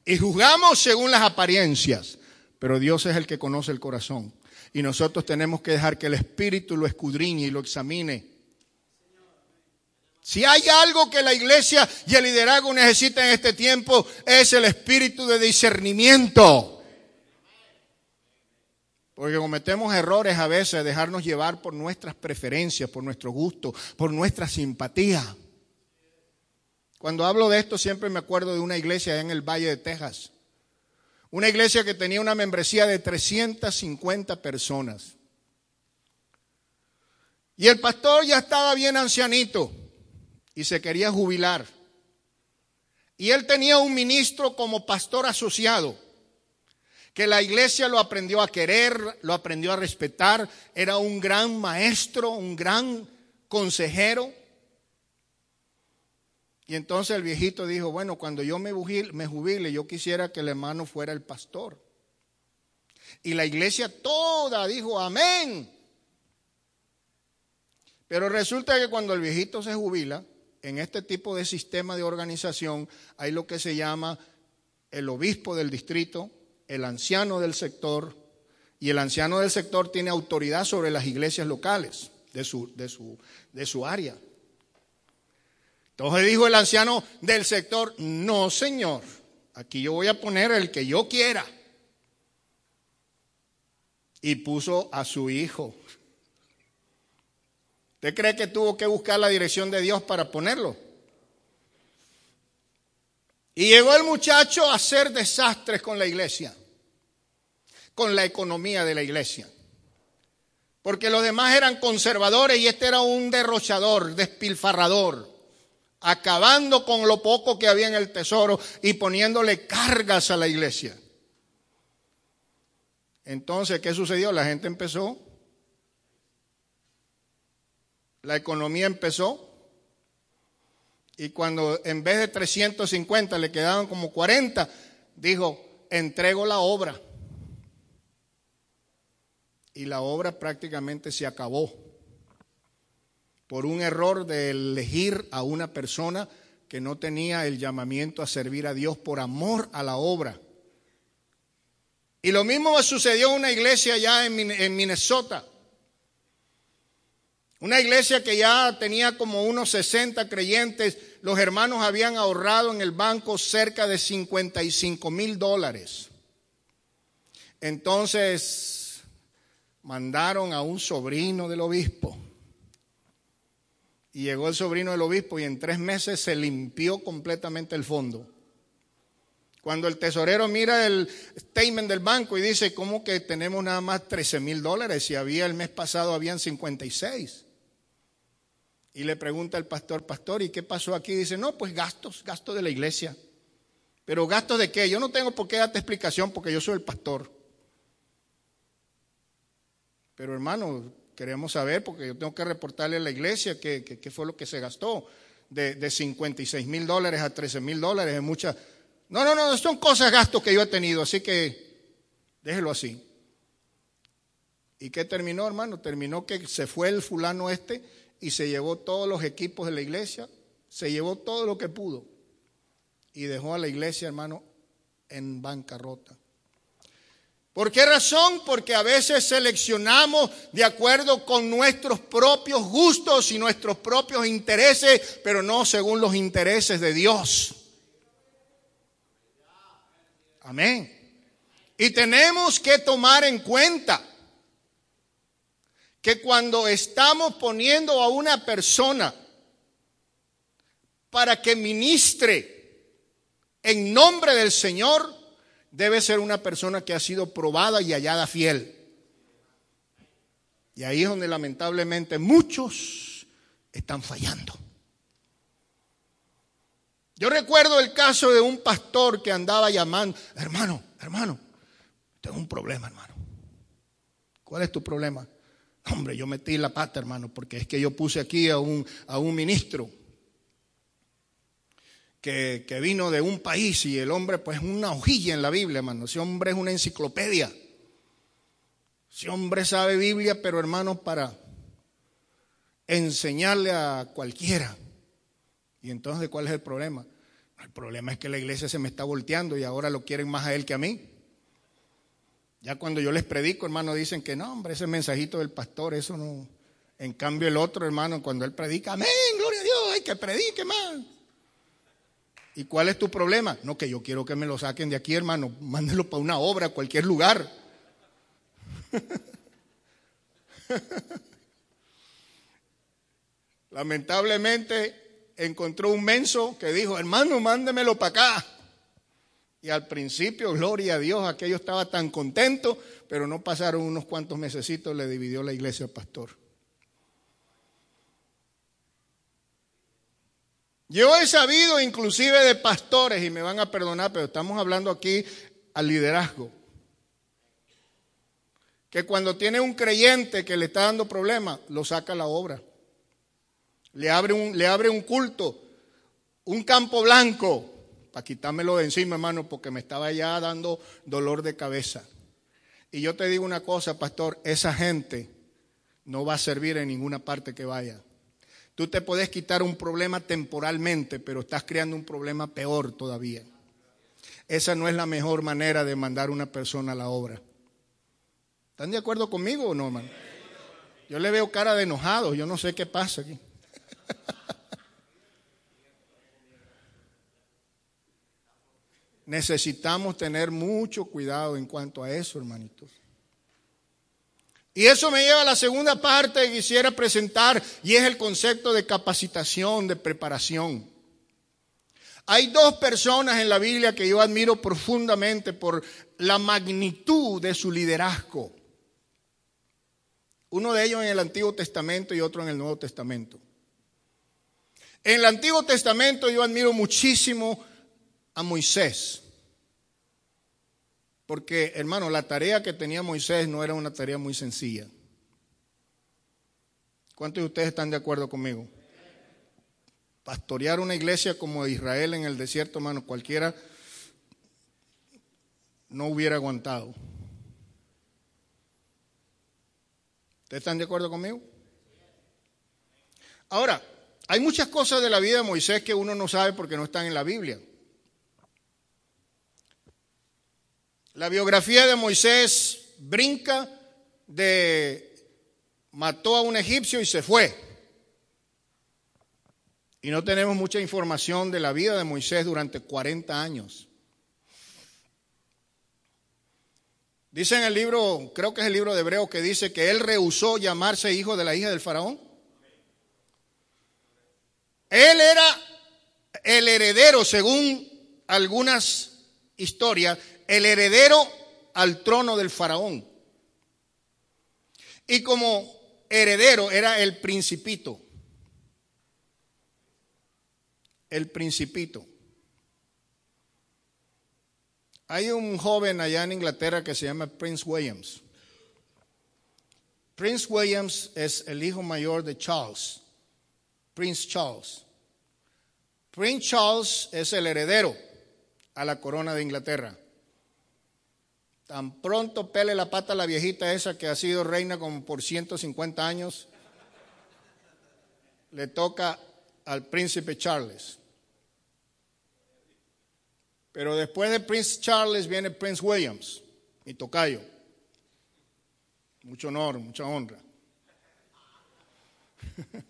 Y juzgamos según las apariencias, pero Dios es el que conoce el corazón. Y nosotros tenemos que dejar que el Espíritu lo escudriñe y lo examine. Si hay algo que la iglesia y el liderazgo necesitan en este tiempo, es el espíritu de discernimiento. Porque cometemos errores a veces, dejarnos llevar por nuestras preferencias, por nuestro gusto, por nuestra simpatía. Cuando hablo de esto siempre me acuerdo de una iglesia en el Valle de Texas. Una iglesia que tenía una membresía de 350 personas. Y el pastor ya estaba bien ancianito y se quería jubilar. Y él tenía un ministro como pastor asociado, que la iglesia lo aprendió a querer, lo aprendió a respetar, era un gran maestro, un gran consejero. Y entonces el viejito dijo, bueno, cuando yo me jubile, yo quisiera que el hermano fuera el pastor. Y la iglesia toda dijo, amén. Pero resulta que cuando el viejito se jubila, en este tipo de sistema de organización hay lo que se llama el obispo del distrito, el anciano del sector, y el anciano del sector tiene autoridad sobre las iglesias locales de su, de su, de su área. Entonces dijo el anciano del sector, no señor, aquí yo voy a poner el que yo quiera. Y puso a su hijo. ¿Usted cree que tuvo que buscar la dirección de Dios para ponerlo? Y llegó el muchacho a hacer desastres con la iglesia, con la economía de la iglesia. Porque los demás eran conservadores y este era un derrochador, despilfarrador acabando con lo poco que había en el tesoro y poniéndole cargas a la iglesia. Entonces, ¿qué sucedió? La gente empezó, la economía empezó, y cuando en vez de 350 le quedaban como 40, dijo, entrego la obra. Y la obra prácticamente se acabó por un error de elegir a una persona que no tenía el llamamiento a servir a Dios por amor a la obra. Y lo mismo sucedió en una iglesia allá en Minnesota. Una iglesia que ya tenía como unos 60 creyentes, los hermanos habían ahorrado en el banco cerca de 55 mil dólares. Entonces mandaron a un sobrino del obispo. Y llegó el sobrino del obispo y en tres meses se limpió completamente el fondo. Cuando el tesorero mira el statement del banco y dice, ¿cómo que tenemos nada más 13 mil dólares? Si había el mes pasado, habían 56. Y le pregunta el pastor, pastor, ¿y qué pasó aquí? dice, no, pues gastos, gastos de la iglesia. Pero gastos de qué? Yo no tengo por qué darte explicación porque yo soy el pastor. Pero hermano, queremos saber porque yo tengo que reportarle a la iglesia qué, fue lo que se gastó. De, de 56 mil dólares a 13 mil dólares es mucha. No, no, no, son cosas, gastos que yo he tenido, así que déjelo así. ¿Y qué terminó, hermano? Terminó que se fue el fulano este y se llevó todos los equipos de la iglesia, se llevó todo lo que pudo y dejó a la iglesia, hermano, en bancarrota. ¿Por qué razón? Porque a veces seleccionamos de acuerdo con nuestros propios gustos y nuestros propios intereses, pero no según los intereses de Dios. Amén. Y tenemos que tomar en cuenta que cuando estamos poniendo a una persona para que ministre en nombre del Señor, debe ser una persona que ha sido probada y hallada fiel. Y ahí es donde lamentablemente muchos están fallando. Yo recuerdo el caso de un pastor que andaba llamando, hermano, hermano, tengo un problema, hermano. ¿Cuál es tu problema? Hombre, yo metí la pata, hermano, porque es que yo puse aquí a un, a un ministro que, vino de un país y el hombre, pues, una hojilla en la Biblia, hermano. Ese hombre es una enciclopedia. Ese hombre sabe Biblia, pero, hermano, para enseñarle a cualquiera. Y entonces, ¿cuál es el problema? El problema es que la iglesia se me está volteando y ahora lo quieren más a él que a mí. Ya cuando yo les predico, hermano, dicen que no, hombre, ese mensajito del pastor, eso no. En cambio, el otro, hermano, cuando él predica, amén, gloria a Dios, hay que predique más. ¿Y cuál es tu problema? No, que yo quiero que me lo saquen de aquí, hermano. Mándenlo para una obra, cualquier lugar. Lamentablemente encontró un menso que dijo, hermano, mándemelo para acá. Y al principio, gloria a Dios, aquello estaba tan contento, pero no pasaron unos cuantos mesecitos, le dividió la iglesia al pastor. Yo he sabido inclusive de pastores, y me van a perdonar, pero estamos hablando aquí al liderazgo, que cuando tiene un creyente que le está dando problemas, lo saca a la obra. Le abre un, le abre un culto, un campo blanco, para quitármelo de encima, hermano, porque me estaba ya dando dolor de cabeza. Y yo te digo una cosa, pastor, esa gente no va a servir en ninguna parte que vaya. Tú te puedes quitar un problema temporalmente, pero estás creando un problema peor todavía. Esa no es la mejor manera de mandar una persona a la obra. ¿Están de acuerdo conmigo o no, hermano? Yo le veo cara de enojado, yo no sé qué pasa aquí. Necesitamos tener mucho cuidado en cuanto a eso, hermanitos. Y eso me lleva a la segunda parte que quisiera presentar y es el concepto de capacitación, de preparación. Hay dos personas en la Biblia que yo admiro profundamente por la magnitud de su liderazgo. Uno de ellos en el Antiguo Testamento y otro en el Nuevo Testamento. En el Antiguo Testamento yo admiro muchísimo a Moisés. Porque, hermano, la tarea que tenía Moisés no era una tarea muy sencilla. ¿Cuántos de ustedes están de acuerdo conmigo? Pastorear una iglesia como Israel en el desierto, hermano, cualquiera no hubiera aguantado. ¿Ustedes están de acuerdo conmigo? Ahora, Hay muchas cosas de la vida de Moisés que uno no sabe porque no están en la Biblia. La biografía de Moisés brinca de mató a un egipcio y se fue. Y no tenemos mucha información de la vida de Moisés durante 40 años. Dice en el libro, creo que es el libro de Hebreo, que dice que él rehusó llamarse hijo de la hija del faraón. Él era el heredero, según algunas historias, el heredero al trono del faraón. Y como heredero era el principito. El principito. Hay un joven allá en Inglaterra que se llama Prince Williams. Prince Williams es el hijo mayor de Charles, Prince Charles. Prince Charles es el heredero a la corona de Inglaterra. Tan pronto pele la pata a la viejita esa que ha sido reina como por 150 años, le toca al príncipe Charles. Pero después de Prince Charles viene Prince Williams, mi tocayo. Mucho honor, mucha honra.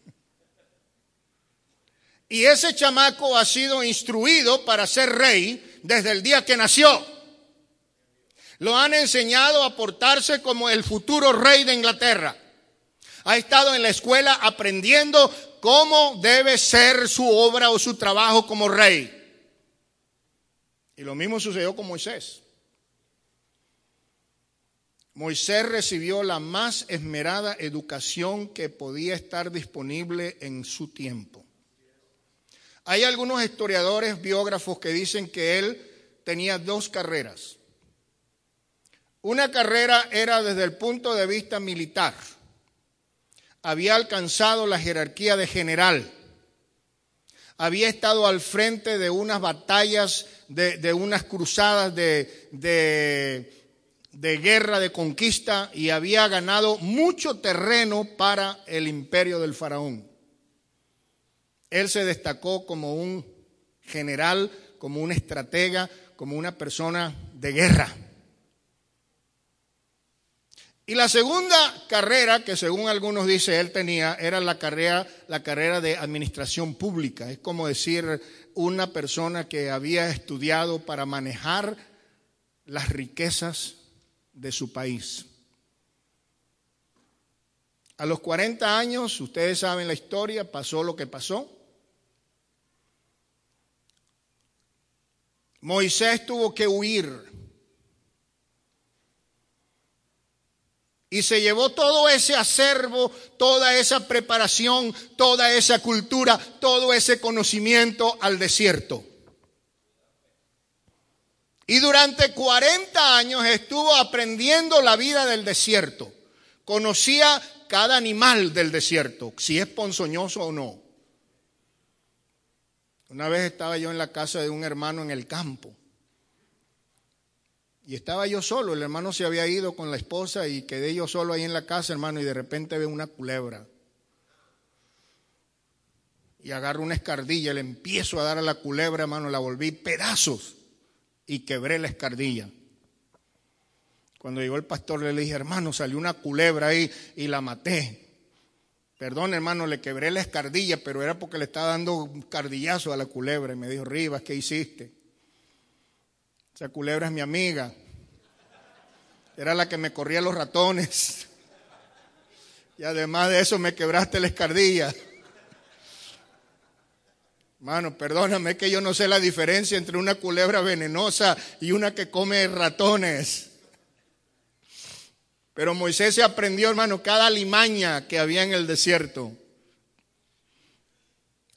y ese chamaco ha sido instruido para ser rey desde el día que nació. Lo han enseñado a portarse como el futuro rey de Inglaterra. Ha estado en la escuela aprendiendo cómo debe ser su obra o su trabajo como rey. Y lo mismo sucedió con Moisés. Moisés recibió la más esmerada educación que podía estar disponible en su tiempo. Hay algunos historiadores, biógrafos que dicen que él tenía dos carreras. Una carrera era desde el punto de vista militar. Había alcanzado la jerarquía de general había estado al frente de unas batallas, de, unas cruzadas de, de guerra, de conquista, y había ganado mucho terreno para el imperio del faraón. Él se destacó como un general, como un estratega, como una persona de guerra. Y la segunda carrera que según algunos dice él tenía era la carrera, la carrera de administración pública. Es como decir una persona que había estudiado para manejar las riquezas de su país. A los 40 años, ustedes saben la historia, pasó lo que pasó. Moisés tuvo que huir Y se llevó todo ese acervo, toda esa preparación, toda esa cultura, todo ese conocimiento al desierto. Y durante 40 años estuvo aprendiendo la vida del desierto. Conocía cada animal del desierto, si es ponzoñoso o no. Una vez estaba yo en la casa de un hermano en el campo y estaba yo solo, el hermano se había ido con la esposa y quedé yo solo ahí en la casa, hermano, y de repente veo una culebra. Y agarro una escardilla, le empiezo a dar a la culebra, hermano, la volví pedazos y quebré la escardilla. Cuando llegó el pastor le dije, hermano, salió una culebra ahí y la maté. Perdón, hermano, le quebré la escardilla, pero era porque le estaba dando un cardillazo a la culebra. Y me dijo, Rivas, ¿qué hiciste? Esa culebra es mi amiga. Era la que me corría los ratones. Y además de eso me quebraste la escardilla. Mano, perdóname que yo no sé la diferencia entre una culebra venenosa y una que come ratones. Pero Moisés se aprendió, hermano, cada limaña que había en el desierto.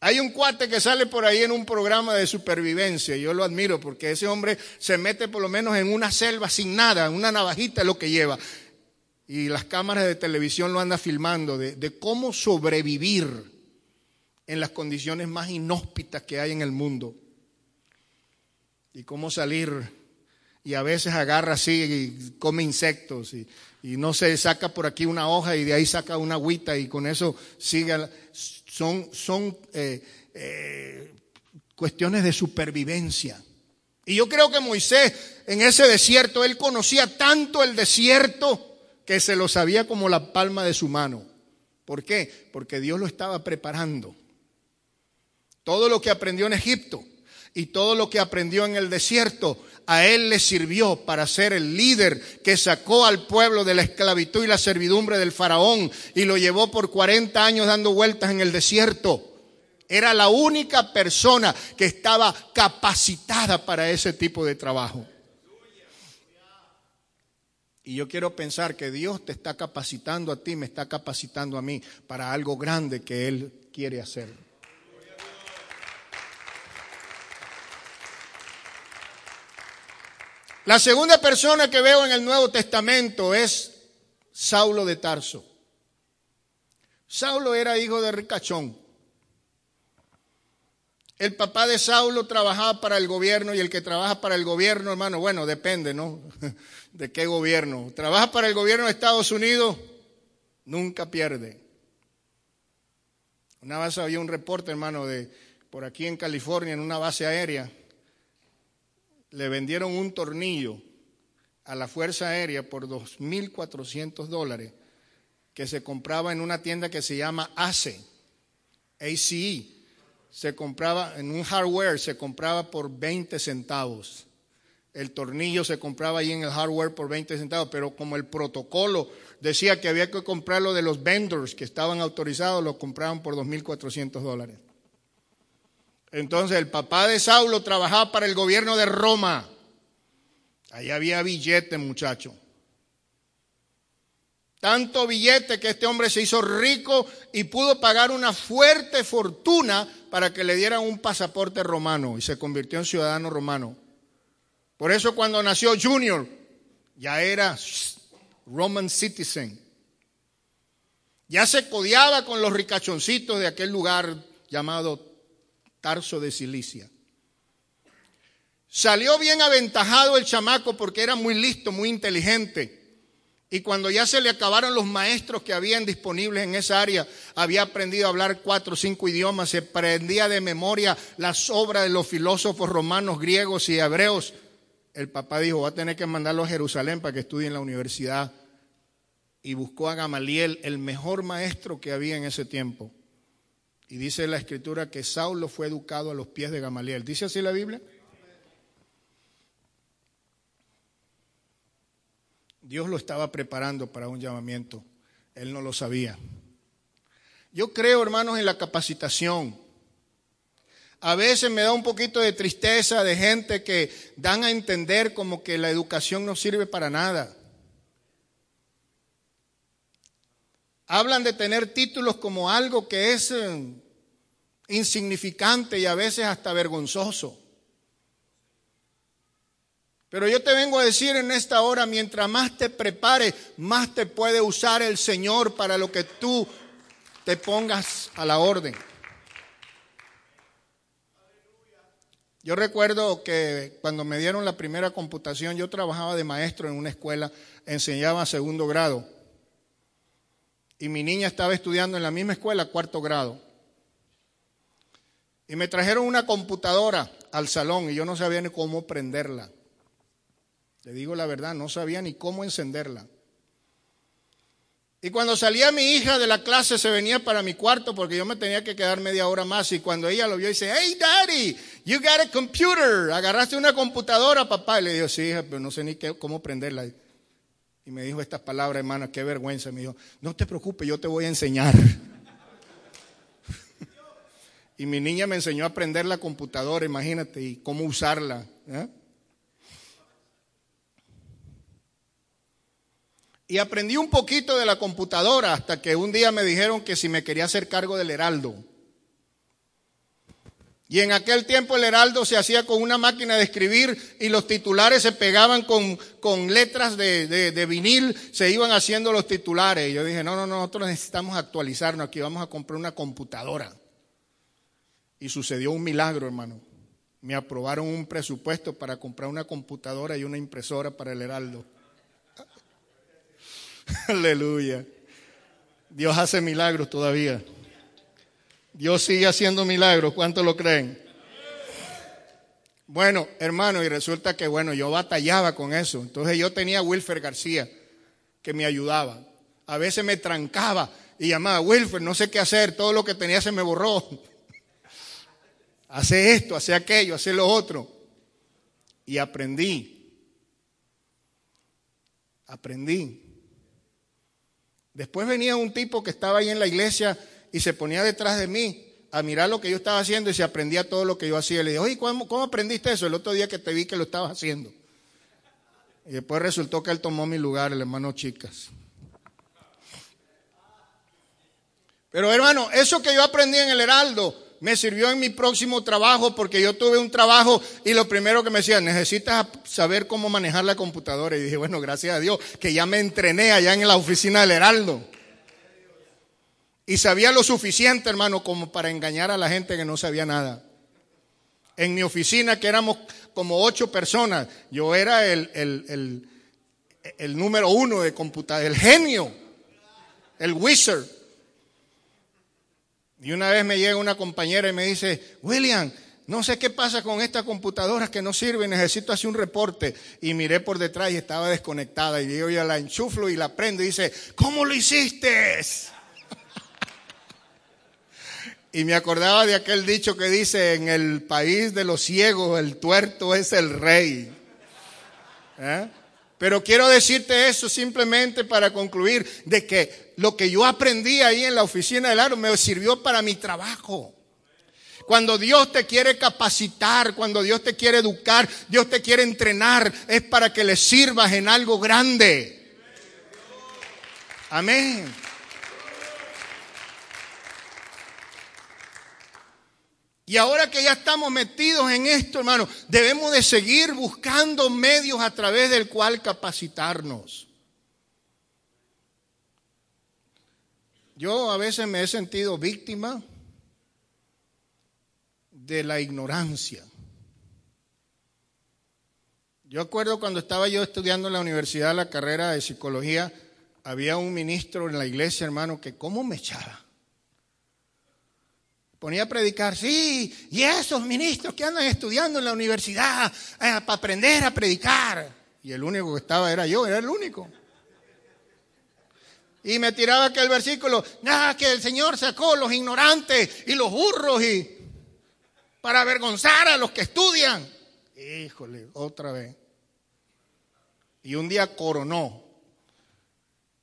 Hay un cuate que sale por ahí en un programa de supervivencia, yo lo admiro porque ese hombre se mete por lo menos en una selva sin nada, una navajita es lo que lleva. Y las cámaras de televisión lo andan filmando de, cómo sobrevivir en las condiciones más inhóspitas que hay en el mundo. Y cómo salir y a veces agarra así y come insectos y, no se saca por aquí una hoja y de ahí saca una agüita y con eso sigue. Son, son eh, eh, cuestiones de supervivencia. Y yo creo que Moisés en ese desierto, él conocía tanto el desierto que se lo sabía como la palma de su mano. ¿Por qué? Porque Dios lo estaba preparando. Todo lo que aprendió en Egipto y todo lo que aprendió en el desierto, a él le sirvió para ser el líder que sacó al pueblo de la esclavitud y la servidumbre del faraón y lo llevó por 40 años dando vueltas en el desierto. Era la única persona que estaba capacitada para ese tipo de trabajo. Y yo quiero pensar que Dios te está capacitando a ti, me está capacitando a mí para algo grande que Él quiere hacer. La segunda persona que veo en el Nuevo Testamento es Saulo de Tarso. Saulo era hijo de ricachón. El papá de Saulo trabajaba para el gobierno y el que trabaja para el gobierno, hermano, bueno, depende, ¿no? ¿De qué gobierno? Trabaja para el gobierno de Estados Unidos, nunca pierde. Una vez había un reporte, hermano, de por aquí en California, en una base aérea, le vendieron un tornillo a la Fuerza Aérea por 2.400 dólares que se compraba en una tienda que se llama ACE, ACE se compraba en un hardware, se compraba por 20 centavos. El tornillo se compraba ahí en el hardware por 20 centavos, pero como el protocolo decía que había que comprarlo de los vendors que estaban autorizados, lo compraban por 2.400 dólares. Entonces el papá de Saulo trabajaba para el gobierno de Roma. Ahí había billete, muchacho. Tanto billete que este hombre se hizo rico y pudo pagar una fuerte fortuna para que le dieran un pasaporte romano y se convirtió en ciudadano romano. Por eso cuando nació Junior ya era Roman citizen. Ya se codiaba con los ricachoncitos de aquel lugar llamado Tarso de Cilicia. Salió bien aventajado el chamaco porque era muy listo, muy inteligente. Y cuando ya se le acabaron los maestros que habían disponibles en esa área, había aprendido a hablar cuatro o cinco idiomas, se aprendía de memoria las obras de los filósofos romanos, griegos y hebreos. El papá dijo, va a tener que mandarlo a Jerusalén para que estudie en la universidad. Y buscó a Gamaliel, el mejor maestro que había en ese tiempo. Y dice la escritura que Saulo fue educado a los pies de Gamaliel. ¿Dice así la Biblia? Dios lo estaba preparando para un llamamiento. Él no lo sabía. Yo creo, hermanos, en la capacitación. A veces me da un poquito de tristeza de gente que dan a entender como que la educación no sirve para nada. Hablan de tener títulos como algo que es eh, insignificante y a veces hasta vergonzoso. Pero yo te vengo a decir en esta hora, mientras más te prepares, más te puede usar el Señor para lo que tú te pongas a la orden. Yo recuerdo que cuando me dieron la primera computación, yo trabajaba de maestro en una escuela, enseñaba segundo grado. Y mi niña estaba estudiando en la misma escuela, cuarto grado. Y me trajeron una computadora al salón y yo no sabía ni cómo prenderla. Le digo la verdad, no sabía ni cómo encenderla. Y cuando salía mi hija de la clase se venía para mi cuarto porque yo me tenía que quedar media hora más y cuando ella lo vio dice, hey daddy, you got a computer, agarraste una computadora papá. Y le digo, sí hija, pero no sé ni qué, cómo prenderla. Y me dijo estas palabras, hermana, qué vergüenza. Me dijo, no te preocupes, yo te voy a enseñar. y mi niña me enseñó a aprender la computadora, imagínate, y cómo usarla. Y aprendí un poquito de la computadora hasta que un día me dijeron que si me quería hacer cargo del heraldo. Y en aquel tiempo el heraldo se hacía con una máquina de escribir y los titulares se pegaban con, con letras de, de, vinil, se iban haciendo los titulares. Y yo dije, no, no, no, nosotros necesitamos actualizarnos aquí, vamos a comprar una computadora. Y sucedió un milagro, hermano. me aprobaron un presupuesto para comprar una computadora y una impresora para el Heraldo. Aleluya. Dios hace milagros todavía. Dios sigue haciendo milagros. ¿Cuántos lo creen? Bueno, hermano, y resulta que, bueno, yo batallaba con eso. Entonces yo tenía a Wilfer García, que me ayudaba. A veces me trancaba y llamaba, Wilfer, no sé qué hacer, todo lo que tenía se me borró. hace esto, hace aquello, hace lo otro. Y aprendí. Aprendí. Después venía un tipo que estaba ahí en la iglesia y se ponía detrás de mí a mirar lo que yo estaba haciendo y se aprendía todo lo que yo hacía. Le dije, oye, ¿cómo, ¿cómo, aprendiste eso? El otro día que te vi que lo estabas haciendo. Y después resultó que él tomó mi lugar, el hermano Chicas. Pero hermano, eso que yo aprendí en el Heraldo me sirvió en mi próximo trabajo porque yo tuve un trabajo y lo primero que me decían, necesitas saber cómo manejar la computadora. Y dije, bueno, gracias a Dios que ya me entrené allá en la oficina del Heraldo. Y sabía lo suficiente, hermano, como para engañar a la gente que no sabía nada. En mi oficina, que éramos como ocho personas, yo era el, el, el, número uno de computadora, el genio, el wizard. Y una vez me llega una compañera y me dice, William, no sé qué pasa con estas computadoras que no sirven, necesito hacer un reporte. Y miré por detrás y estaba desconectada. Y yo ya la enchuflo y la prendo y dice, ¿cómo lo hiciste? Y me acordaba de aquel dicho que dice, en el país de los ciegos el tuerto es el rey. ¿Eh? Pero quiero decirte eso simplemente para concluir de que lo que yo aprendí ahí en la oficina del aro me sirvió para mi trabajo. Cuando Dios te quiere capacitar, cuando Dios te quiere educar, Dios te quiere entrenar, es para que le sirvas en algo grande. Amén. Y ahora que ya estamos metidos en esto, hermano, debemos de seguir buscando medios a través del cual capacitarnos. Yo a veces me he sentido víctima de la ignorancia. Yo acuerdo cuando estaba yo estudiando en la universidad la carrera de psicología, había un ministro en la iglesia, hermano, que cómo me echaba ponía a predicar, sí, y esos ministros que andan estudiando en la universidad eh, para aprender a predicar. Y el único que estaba era yo, era el único. Y me tiraba aquel versículo, nada, que el Señor sacó los ignorantes y los burros y para avergonzar a los que estudian. Híjole, otra vez. Y un día coronó.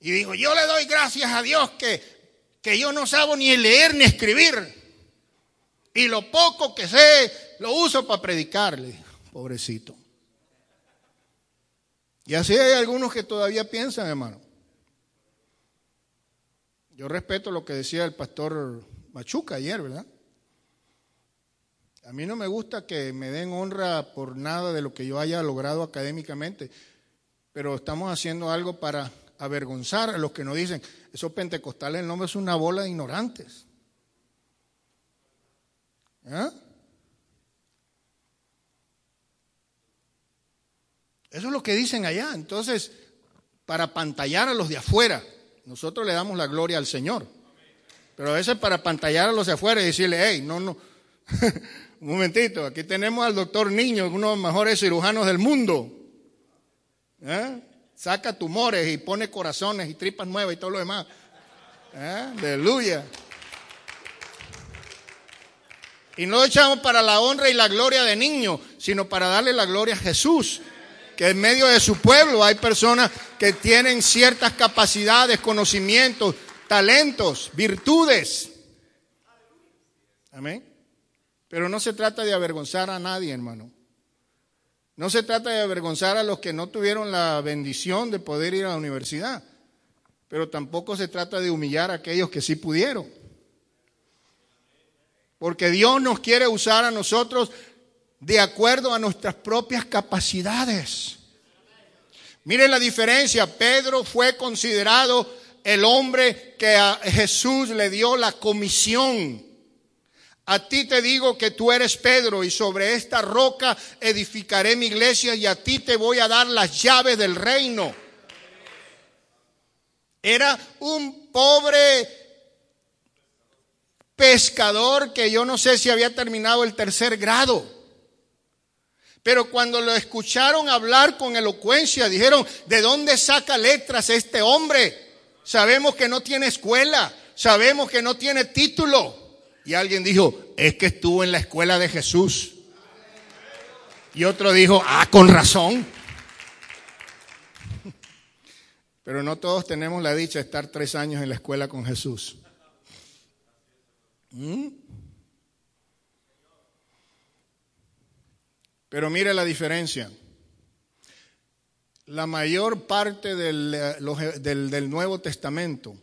Y dijo, yo le doy gracias a Dios que, que yo no sabo ni leer ni escribir. Y lo poco que sé lo uso para predicarle, pobrecito. Y así hay algunos que todavía piensan, hermano. Yo respeto lo que decía el pastor Machuca ayer, ¿verdad? A mí no me gusta que me den honra por nada de lo que yo haya logrado académicamente, pero estamos haciendo algo para avergonzar a los que nos dicen, esos pentecostales, nombre es una bola de ignorantes. ¿Ah? Eso es lo que dicen allá. Entonces, para pantallar a los de afuera, nosotros le damos la gloria al Señor. Pero a veces para pantallar a los de afuera y decirle, hey, no, no, un momentito, aquí tenemos al doctor Niño, uno de los mejores cirujanos del mundo. ¿Eh? Saca tumores y pone corazones y tripas nuevas y todo lo demás. ¿Eh? Aleluya. Y no lo echamos para la honra y la gloria de niño, sino para darle la gloria a Jesús. Que en medio de su pueblo hay personas que tienen ciertas capacidades, conocimientos, talentos, virtudes. Amén. Pero no se trata de avergonzar a nadie, hermano. No se trata de avergonzar a los que no tuvieron la bendición de poder ir a la universidad. Pero tampoco se trata de humillar a aquellos que sí pudieron. Porque Dios nos quiere usar a nosotros de acuerdo a nuestras propias capacidades. Mire la diferencia. Pedro fue considerado el hombre que a Jesús le dio la comisión. A ti te digo que tú eres Pedro y sobre esta roca edificaré mi iglesia y a ti te voy a dar las llaves del reino. Era un pobre pescador que yo no sé si había terminado el tercer grado. Pero cuando lo escucharon hablar con elocuencia, dijeron, ¿de dónde saca letras este hombre? Sabemos que no tiene escuela, sabemos que no tiene título. Y alguien dijo, es que estuvo en la escuela de Jesús. Y otro dijo, ah, con razón. Pero no todos tenemos la dicha de estar tres años en la escuela con Jesús. ¿Mm? Pero mire la diferencia. La mayor parte del, eh, del, del Nuevo Testamento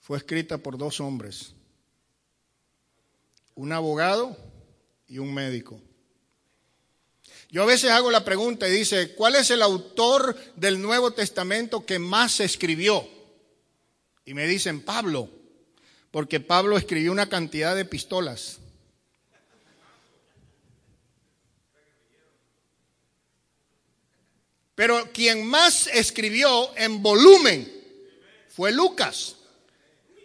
fue escrita por dos hombres un abogado y un médico. Yo a veces hago la pregunta y dice, ¿cuál es el autor del Nuevo Testamento que más escribió? Y me dicen, Pablo, porque Pablo escribió una cantidad de pistolas. Pero quien más escribió en volumen fue Lucas.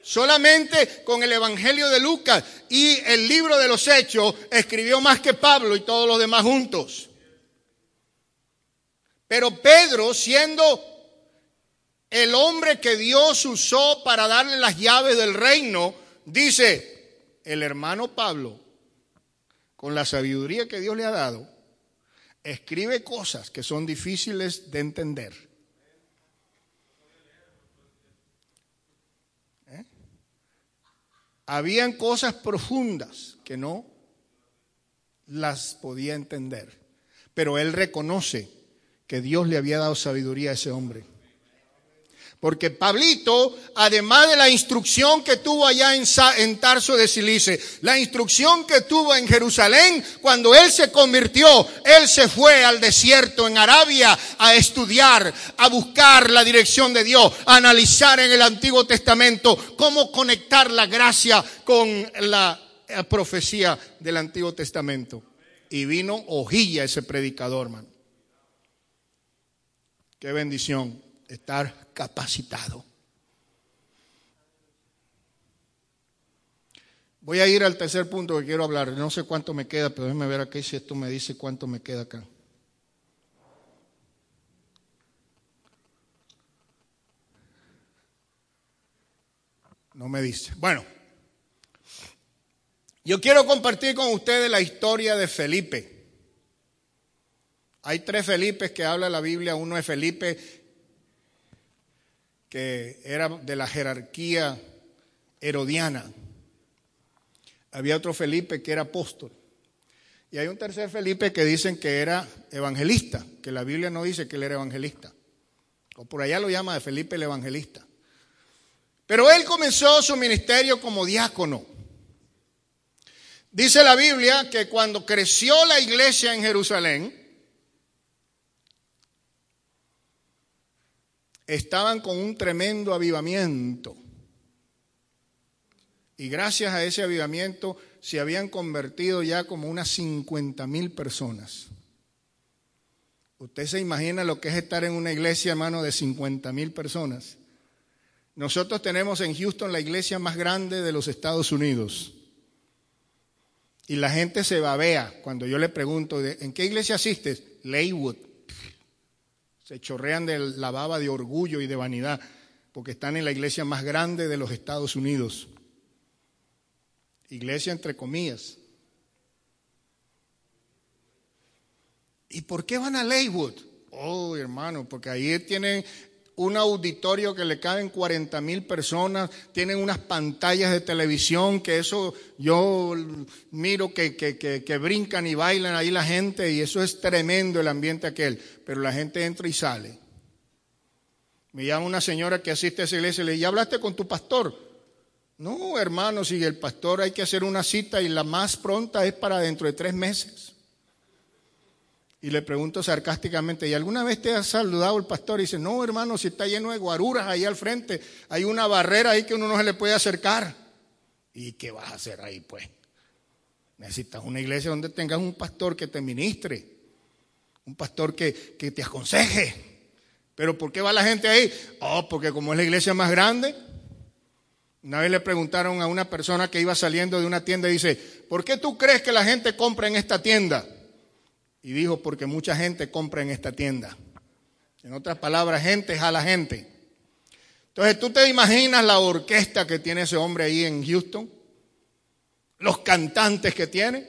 Solamente con el Evangelio de Lucas y el libro de los Hechos escribió más que Pablo y todos los demás juntos. Pero Pedro, siendo el hombre que Dios usó para darle las llaves del reino, dice, el hermano Pablo, con la sabiduría que Dios le ha dado, escribe cosas que son difíciles de entender. Habían cosas profundas que no las podía entender. Pero él reconoce que Dios le había dado sabiduría a ese hombre. Porque Pablito, además de la instrucción que tuvo allá en, Tarso de Silice, la instrucción que tuvo en Jerusalén, cuando él se convirtió, él se fue al desierto en Arabia a estudiar, a buscar la dirección de Dios, a analizar en el Antiguo Testamento cómo conectar la gracia con la profecía del Antiguo Testamento. Y vino hojilla ese predicador, hermano. Qué bendición estar capacitado. Voy a ir al tercer punto que quiero hablar. No sé cuánto me queda, pero déjeme ver aquí si esto me dice cuánto me queda acá. No me dice. Bueno, yo quiero compartir con ustedes la historia de Felipe. Hay tres Felipes que habla la Biblia. Uno es Felipe que era de la jerarquía herodiana. Había otro Felipe que era apóstol. Y hay un tercer Felipe que dicen que era evangelista, que la Biblia no dice que él era evangelista. O por allá lo llama de Felipe el evangelista. Pero él comenzó su ministerio como diácono. Dice la Biblia que cuando creció la iglesia en Jerusalén, estaban con un tremendo avivamiento. Y gracias a ese avivamiento se habían convertido ya como unas 50 mil personas. Usted se imagina lo que es estar en una iglesia, hermano, de 50 mil personas. Nosotros tenemos en Houston la iglesia más grande de los Estados Unidos. Y la gente se babea cuando yo le pregunto, ¿en qué iglesia asistes? Leywood se chorrean de la baba de orgullo y de vanidad, porque están en la iglesia más grande de los Estados Unidos. Iglesia entre comillas. ¿Y por qué van a Leywood? Oh, hermano, porque ahí tienen un auditorio que le caben 40 mil personas, tienen unas pantallas de televisión que eso yo miro que, que, brincan y bailan ahí la gente y eso es tremendo el ambiente aquel, pero la gente entra y sale. Me llama una señora que asiste a esa iglesia y le dice, ¿ya hablaste con tu pastor? No, hermano, si el pastor hay que hacer una cita y la más pronta es para dentro de tres meses. Y le pregunto sarcásticamente, ¿y alguna vez te has saludado el pastor? Y dice, no, hermano, si está lleno de guaruras ahí al frente, hay una barrera ahí que uno no se le puede acercar. ¿Y qué vas a hacer ahí, pues? Necesitas una iglesia donde tengas un pastor que te ministre, un pastor que, que te aconseje. Pero ¿por qué va la gente ahí? Oh, porque como es la iglesia más grande. Una vez le preguntaron a una persona que iba saliendo de una tienda y dice, ¿por qué tú crees que la gente compra en esta tienda? Y dijo, porque mucha gente compra en esta tienda. En otras palabras, gente a la gente. Entonces, ¿tú te imaginas la orquesta que tiene ese hombre ahí en Houston? Los cantantes que tiene.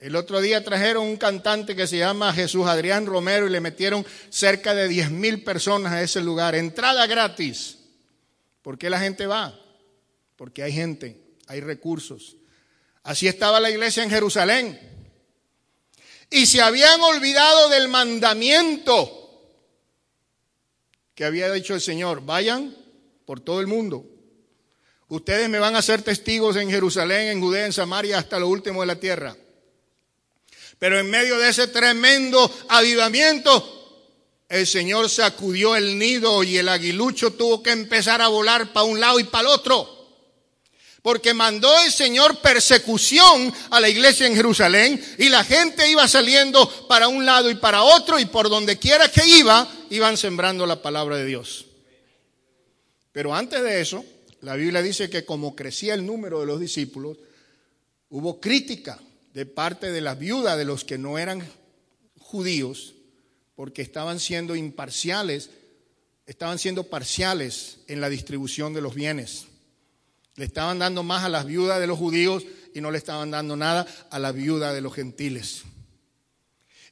El otro día trajeron un cantante que se llama Jesús Adrián Romero y le metieron cerca de 10 mil personas a ese lugar. Entrada gratis. ¿Por qué la gente va? Porque hay gente, hay recursos. Así estaba la iglesia en Jerusalén. Y se habían olvidado del mandamiento que había dicho el Señor, vayan por todo el mundo. Ustedes me van a ser testigos en Jerusalén, en Judea, en Samaria, hasta lo último de la tierra. Pero en medio de ese tremendo avivamiento, el Señor sacudió el nido y el aguilucho tuvo que empezar a volar para un lado y para el otro. Porque mandó el Señor persecución a la iglesia en Jerusalén y la gente iba saliendo para un lado y para otro y por donde quiera que iba, iban sembrando la palabra de Dios. Pero antes de eso, la Biblia dice que como crecía el número de los discípulos, hubo crítica de parte de las viudas de los que no eran judíos, porque estaban siendo imparciales, estaban siendo parciales en la distribución de los bienes. Le estaban dando más a las viudas de los judíos y no le estaban dando nada a la viuda de los gentiles.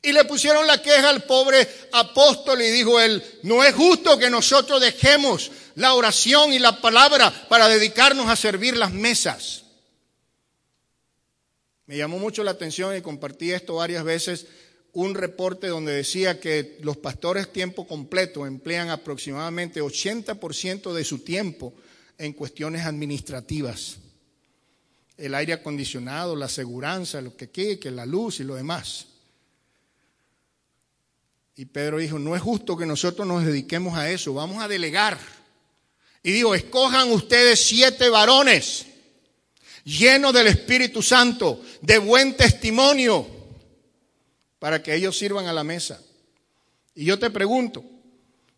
Y le pusieron la queja al pobre apóstol y dijo él, no es justo que nosotros dejemos la oración y la palabra para dedicarnos a servir las mesas. Me llamó mucho la atención y compartí esto varias veces, un reporte donde decía que los pastores tiempo completo emplean aproximadamente 80% de su tiempo en cuestiones administrativas. El aire acondicionado, la seguridad, lo que que la luz y lo demás. Y Pedro dijo, no es justo que nosotros nos dediquemos a eso, vamos a delegar. Y dijo, escojan ustedes siete varones llenos del Espíritu Santo, de buen testimonio, para que ellos sirvan a la mesa. Y yo te pregunto,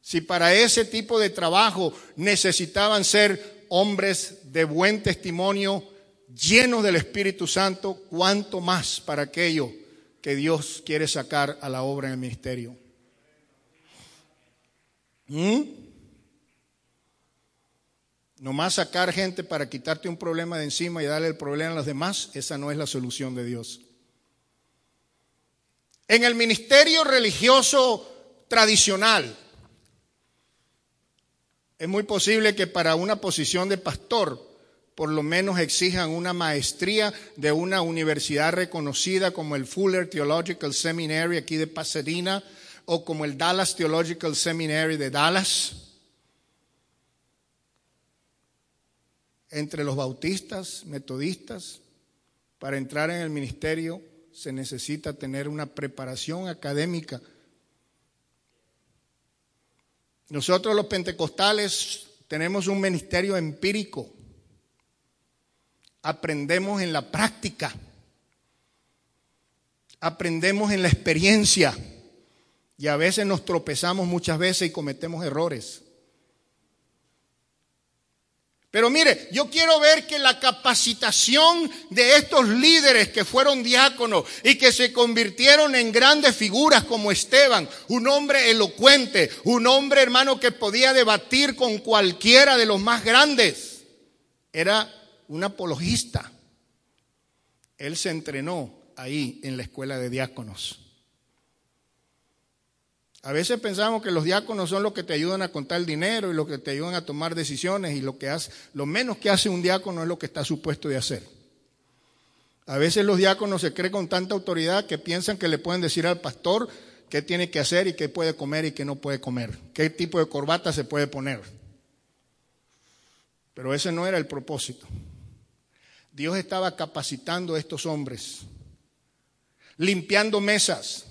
si para ese tipo de trabajo necesitaban ser hombres de buen testimonio, llenos del Espíritu Santo, ¿cuánto más para aquello que Dios quiere sacar a la obra en el ministerio? ¿Mm? Nomás sacar gente para quitarte un problema de encima y darle el problema a los demás, esa no es la solución de Dios. En el ministerio religioso tradicional, es muy posible que para una posición de pastor, por lo menos exijan una maestría de una universidad reconocida como el Fuller Theological Seminary aquí de Pasadena, o como el Dallas Theological Seminary de Dallas. Entre los bautistas, metodistas, para entrar en el ministerio se necesita tener una preparación académica. Nosotros los pentecostales tenemos un ministerio empírico. Aprendemos en la práctica. Aprendemos en la experiencia. Y a veces nos tropezamos muchas veces y cometemos errores. Pero mire, yo quiero ver que la capacitación de estos líderes que fueron diáconos y que se convirtieron en grandes figuras como Esteban, un hombre elocuente, un hombre hermano que podía debatir con cualquiera de los más grandes, era un apologista. Él se entrenó ahí en la escuela de diáconos. A veces pensamos que los diáconos son los que te ayudan a contar dinero y los que te ayudan a tomar decisiones y lo que hace, lo menos que hace un diácono es lo que está supuesto de hacer. A veces los diáconos se creen con tanta autoridad que piensan que le pueden decir al pastor qué tiene que hacer y qué puede comer y qué no puede comer, qué tipo de corbata se puede poner. Pero ese no era el propósito. Dios estaba capacitando a estos hombres, limpiando mesas,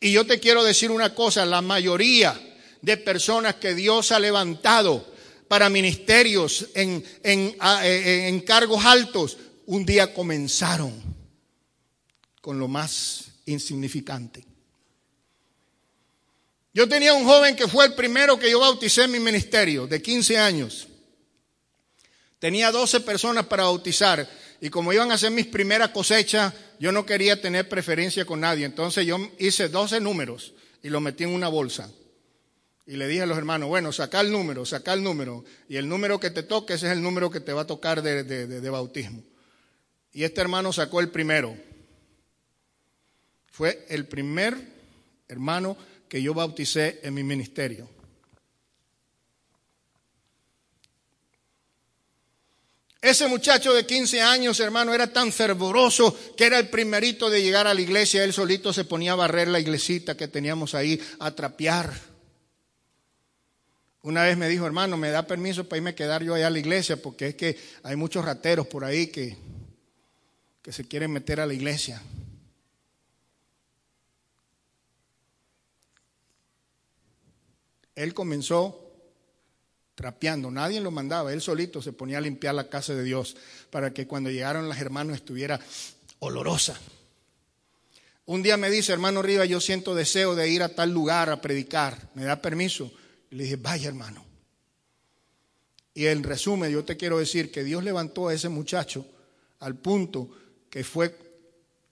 y yo te quiero decir una cosa, la mayoría de personas que Dios ha levantado para ministerios en, en, cargos altos, un día comenzaron con lo más insignificante. Yo tenía un joven que fue el primero que yo bauticé en mi ministerio, de 15 años. Tenía 12 personas para bautizar y como iban a ser mis primeras cosechas, yo no quería tener preferencia con nadie. Entonces yo hice 12 números y los metí en una bolsa. Y le dije a los hermanos, bueno, saca el número, saca el número. Y el número que te toque, ese es el número que te va a tocar de, de bautismo. Y este hermano sacó el primero. Fue el primer hermano que yo bauticé en mi ministerio. Ese muchacho de 15 años, hermano, era tan fervoroso que era el primerito de llegar a la iglesia. Él solito se ponía a barrer la iglesita que teníamos ahí, a trapear. Una vez me dijo, hermano, ¿me da permiso para irme a quedar yo allá a la iglesia? Porque es que hay muchos rateros por ahí que, que se quieren meter a la iglesia. Él comenzó trapeando, nadie lo mandaba, él solito se ponía a limpiar la casa de Dios para que cuando llegaron las hermanos estuviera olorosa. Un día me dice, hermano Riva, yo siento deseo de ir a tal lugar a predicar, ¿me da permiso? Le dije, vaya hermano. Y en resumen, yo te quiero decir que Dios levantó a ese muchacho al punto que fue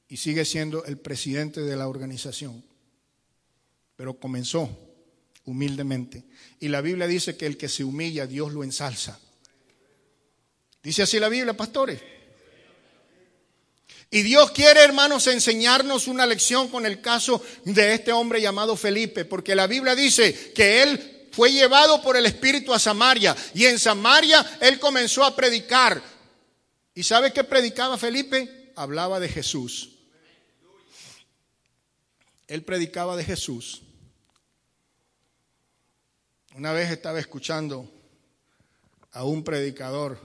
y sigue siendo el presidente de la organización. Pero comenzó humildemente. Y la Biblia dice que el que se humilla, Dios lo ensalza. Dice así la Biblia, pastores. Y Dios quiere, hermanos, enseñarnos una lección con el caso de este hombre llamado Felipe, porque la Biblia dice que él fue llevado por el Espíritu a Samaria y en Samaria él comenzó a predicar. ¿Y sabe qué predicaba Felipe? Hablaba de Jesús. Él predicaba de Jesús. Una vez estaba escuchando a un predicador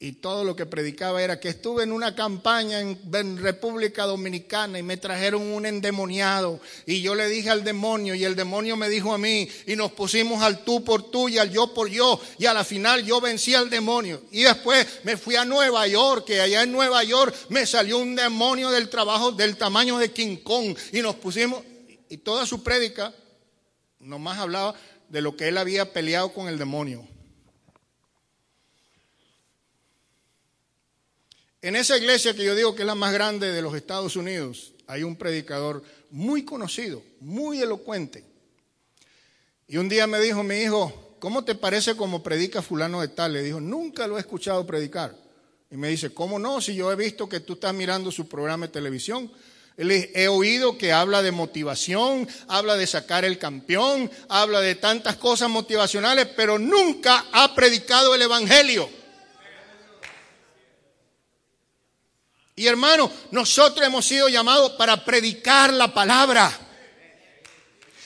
y todo lo que predicaba era que estuve en una campaña en, República Dominicana y me trajeron un endemoniado y yo le dije al demonio y el demonio me dijo a mí y nos pusimos al tú por tú y al yo por yo y a la final yo vencí al demonio. Y después me fui a Nueva York que allá en Nueva York me salió un demonio del trabajo del tamaño de King Kong y nos pusimos y toda su prédica nomás hablaba de lo que él había peleado con el demonio. En esa iglesia que yo digo que es la más grande de los Estados Unidos, hay un predicador muy conocido, muy elocuente. Y un día me dijo mi hijo, ¿cómo te parece como predica fulano de tal? Le dijo, nunca lo he escuchado predicar. Y me dice, ¿cómo no? Si yo he visto que tú estás mirando su programa de televisión. He oído que habla de motivación, habla de sacar el campeón, habla de tantas cosas motivacionales, pero nunca ha predicado el Evangelio. Y hermano, nosotros hemos sido llamados para predicar la palabra.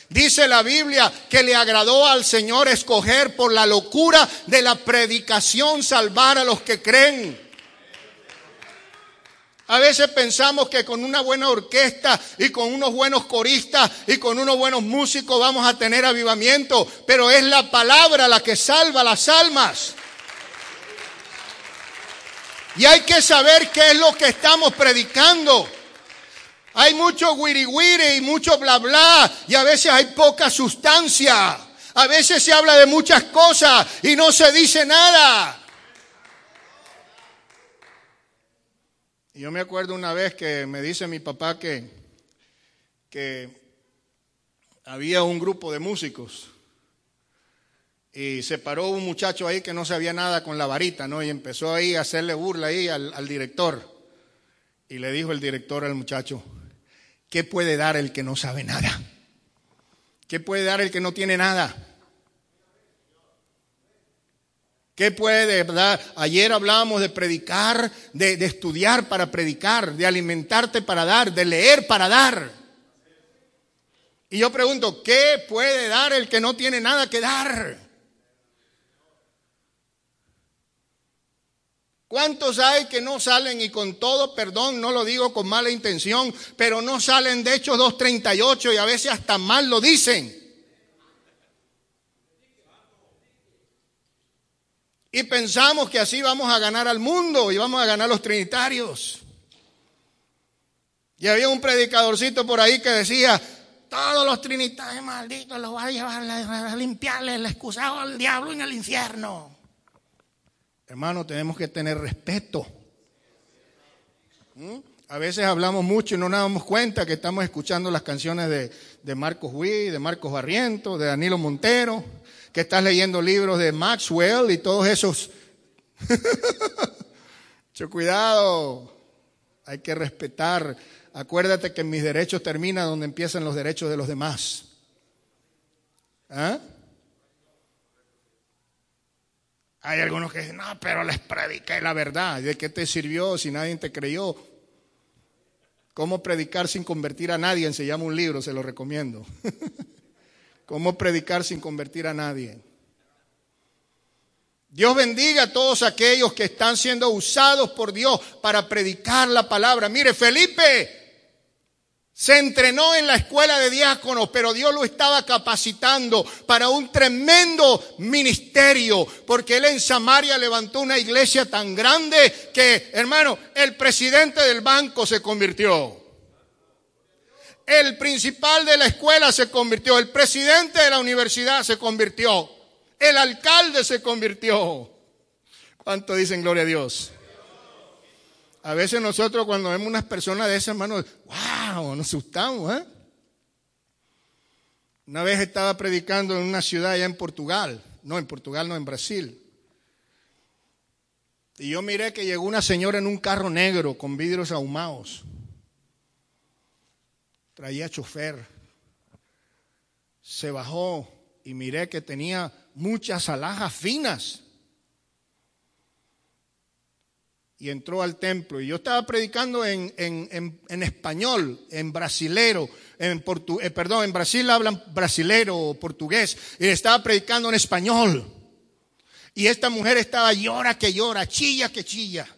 Dice la Biblia que le agradó al Señor escoger por la locura de la predicación salvar a los que creen. A veces pensamos que con una buena orquesta y con unos buenos coristas y con unos buenos músicos vamos a tener avivamiento, pero es la palabra la que salva las almas. Y hay que saber qué es lo que estamos predicando. Hay mucho wiri wiri y mucho bla bla y a veces hay poca sustancia. A veces se habla de muchas cosas y no se dice nada. Yo me acuerdo una vez que me dice mi papá que, que había un grupo de músicos y se paró un muchacho ahí que no sabía nada con la varita, ¿no? Y empezó ahí a hacerle burla ahí al, al director. Y le dijo el director al muchacho, ¿qué puede dar el que no sabe nada? ¿Qué puede dar el que no tiene nada? ¿Qué puede, verdad? Ayer hablábamos de predicar, de, de, estudiar para predicar, de alimentarte para dar, de leer para dar. Y yo pregunto, ¿qué puede dar el que no tiene nada que dar? ¿Cuántos hay que no salen y con todo perdón, no lo digo con mala intención, pero no salen de Hechos 2.38 y a veces hasta mal lo dicen? Y pensamos que así vamos a ganar al mundo y vamos a ganar los trinitarios. Y había un predicadorcito por ahí que decía, todos los trinitarios malditos los va a llevar a limpiarle el excusado al diablo en el infierno. Hermano, tenemos que tener respeto. ¿Mm? A veces hablamos mucho y no nos damos cuenta que estamos escuchando las canciones de, de Marcos Huy, de Marcos Barriento, de Danilo Montero, que estás leyendo libros de Maxwell y todos esos. Mucho cuidado, hay que respetar. Acuérdate que mis derechos terminan donde empiezan los derechos de los demás. ¿Ah? Hay algunos que dicen, no, pero les prediqué la verdad. ¿De qué te sirvió si nadie te creyó? ¿Cómo predicar sin convertir a nadie? Se llama un libro, se lo recomiendo. ¿Cómo predicar sin convertir a nadie? Dios bendiga a todos aquellos que están siendo usados por Dios para predicar la palabra. Mire, Felipe se entrenó en la escuela de diáconos, pero Dios lo estaba capacitando para un tremendo ministerio, porque él en Samaria levantó una iglesia tan grande que, hermano, el presidente del banco se convirtió. El principal de la escuela se convirtió, el presidente de la universidad se convirtió, el alcalde se convirtió. ¿Cuánto dicen gloria a Dios? A veces nosotros cuando vemos unas personas de esas, hermano, wow, nos asustamos. ¿eh? Una vez estaba predicando en una ciudad allá en Portugal, no, en Portugal, no, en Brasil. Y yo miré que llegó una señora en un carro negro con vidrios ahumados. Traía chofer. Se bajó y miré que tenía muchas alhajas finas y entró al templo. Y yo estaba predicando en, español, en brasilero, en portu, eh, perdón, en Brasil hablan brasilero o portugués, y estaba predicando en español. Y esta mujer estaba llora que llora, chilla que chilla.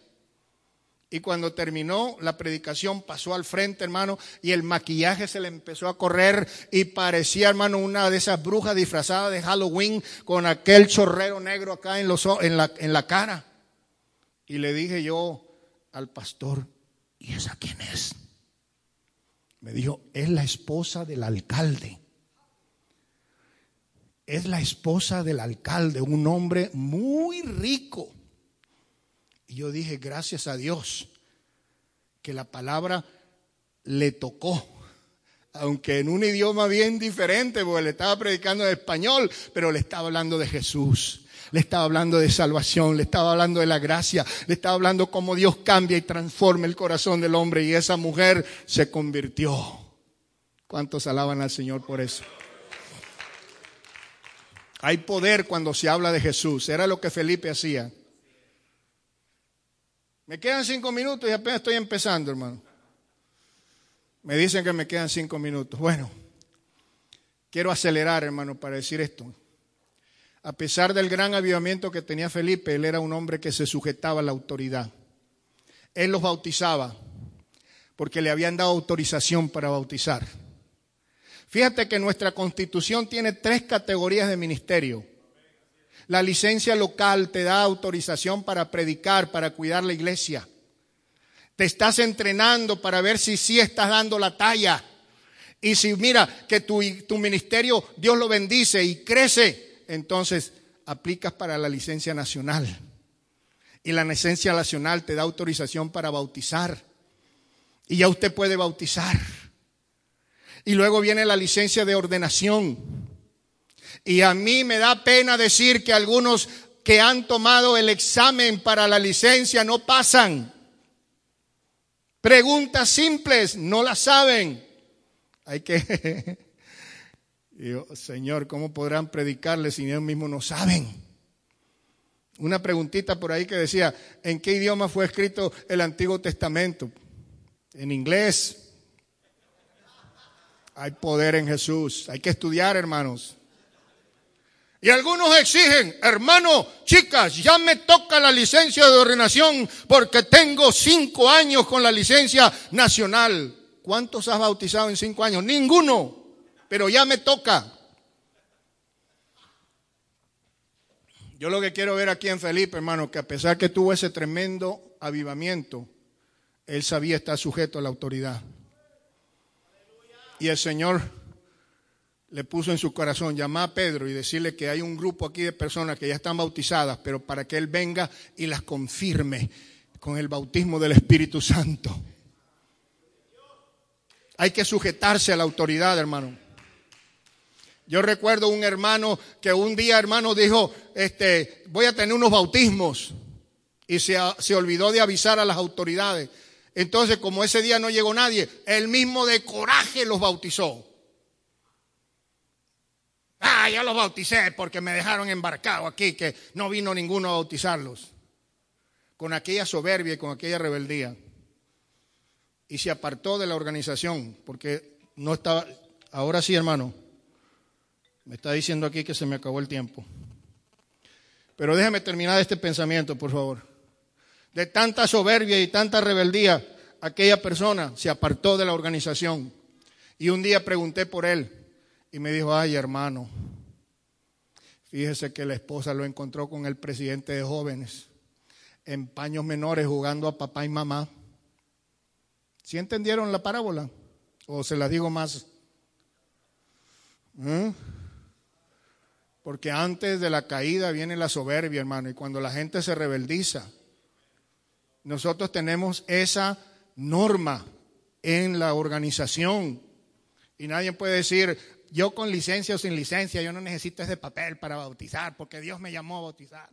Y cuando terminó la predicación pasó al frente, hermano, y el maquillaje se le empezó a correr y parecía, hermano, una de esas brujas disfrazadas de Halloween con aquel chorrero negro acá en, los, en, la, en la cara. Y le dije yo al pastor, ¿y esa quién es? Me dijo, es la esposa del alcalde. Es la esposa del alcalde, un hombre muy rico. Y yo dije, gracias a Dios, que la palabra le tocó aunque en un idioma bien diferente, porque le estaba predicando en español, pero le estaba hablando de Jesús le estaba hablando de salvación, le estaba hablando de la gracia, le estaba hablando cómo Dios cambia y transforma el corazón del hombre y esa mujer se convirtió. ¿Cuántos alaban al Señor por eso? Hay poder cuando se habla de Jesús. Era lo que Felipe hacía. Me quedan cinco minutos y apenas estoy empezando, hermano. Me dicen que me quedan cinco minutos. Bueno, quiero acelerar, hermano, para decir esto. A pesar del gran avivamiento que tenía Felipe, él era un hombre que se sujetaba a la autoridad. Él los bautizaba porque le habían dado autorización para bautizar. Fíjate que nuestra constitución tiene tres categorías de ministerio. La licencia local te da autorización para predicar, para cuidar la iglesia. Te estás entrenando para ver si sí estás dando la talla. Y si mira que tu, tu ministerio Dios lo bendice y crece, entonces aplicas para la licencia nacional. Y la licencia nacional te da autorización para bautizar. Y ya usted puede bautizar. Y luego viene la licencia de ordenación. Y a mí me da pena decir que algunos que han tomado el examen para la licencia no pasan. Preguntas simples, no las saben. Hay que Señor, ¿cómo podrán predicarle si ellos mismos no saben? Una preguntita por ahí que decía, ¿en qué idioma fue escrito el Antiguo Testamento? En inglés. Hay poder en Jesús. Hay que estudiar, hermanos. Y algunos exigen, hermano, chicas, ya me toca la licencia de ordenación porque tengo cinco años con la licencia nacional. ¿Cuántos has bautizado en cinco años? Ninguno pero ya me toca. Yo lo que quiero ver aquí en Felipe, hermano, que a pesar que tuvo ese tremendo avivamiento, él sabía estar sujeto a la autoridad. Y el Señor le puso en su corazón llamar a Pedro y decirle que hay un grupo aquí de personas que ya están bautizadas, pero para que él venga y las confirme con el bautismo del Espíritu Santo. Hay que sujetarse a la autoridad, hermano. Yo recuerdo un hermano que un día, hermano, dijo, este, voy a tener unos bautismos. Y se, se olvidó de avisar a las autoridades. Entonces, como ese día no llegó nadie, él mismo de coraje los bautizó. Ah, ya los bauticé porque me dejaron embarcado aquí, que no vino ninguno a bautizarlos. Con aquella soberbia y con aquella rebeldía. Y se apartó de la organización, porque no estaba, ahora sí, hermano, me está diciendo aquí que se me acabó el tiempo. Pero déjeme terminar este pensamiento, por favor. De tanta soberbia y tanta rebeldía, aquella persona se apartó de la organización. Y un día pregunté por él y me dijo, ay hermano, fíjese que la esposa lo encontró con el presidente de jóvenes en paños menores jugando a papá y mamá. ¿Sí entendieron la parábola? ¿O se la digo más? ¿Eh? Porque antes de la caída viene la soberbia, hermano, y cuando la gente se rebeldiza, nosotros tenemos esa norma en la organización. Y nadie puede decir, yo con licencia o sin licencia, yo no necesito ese papel para bautizar, porque Dios me llamó a bautizar.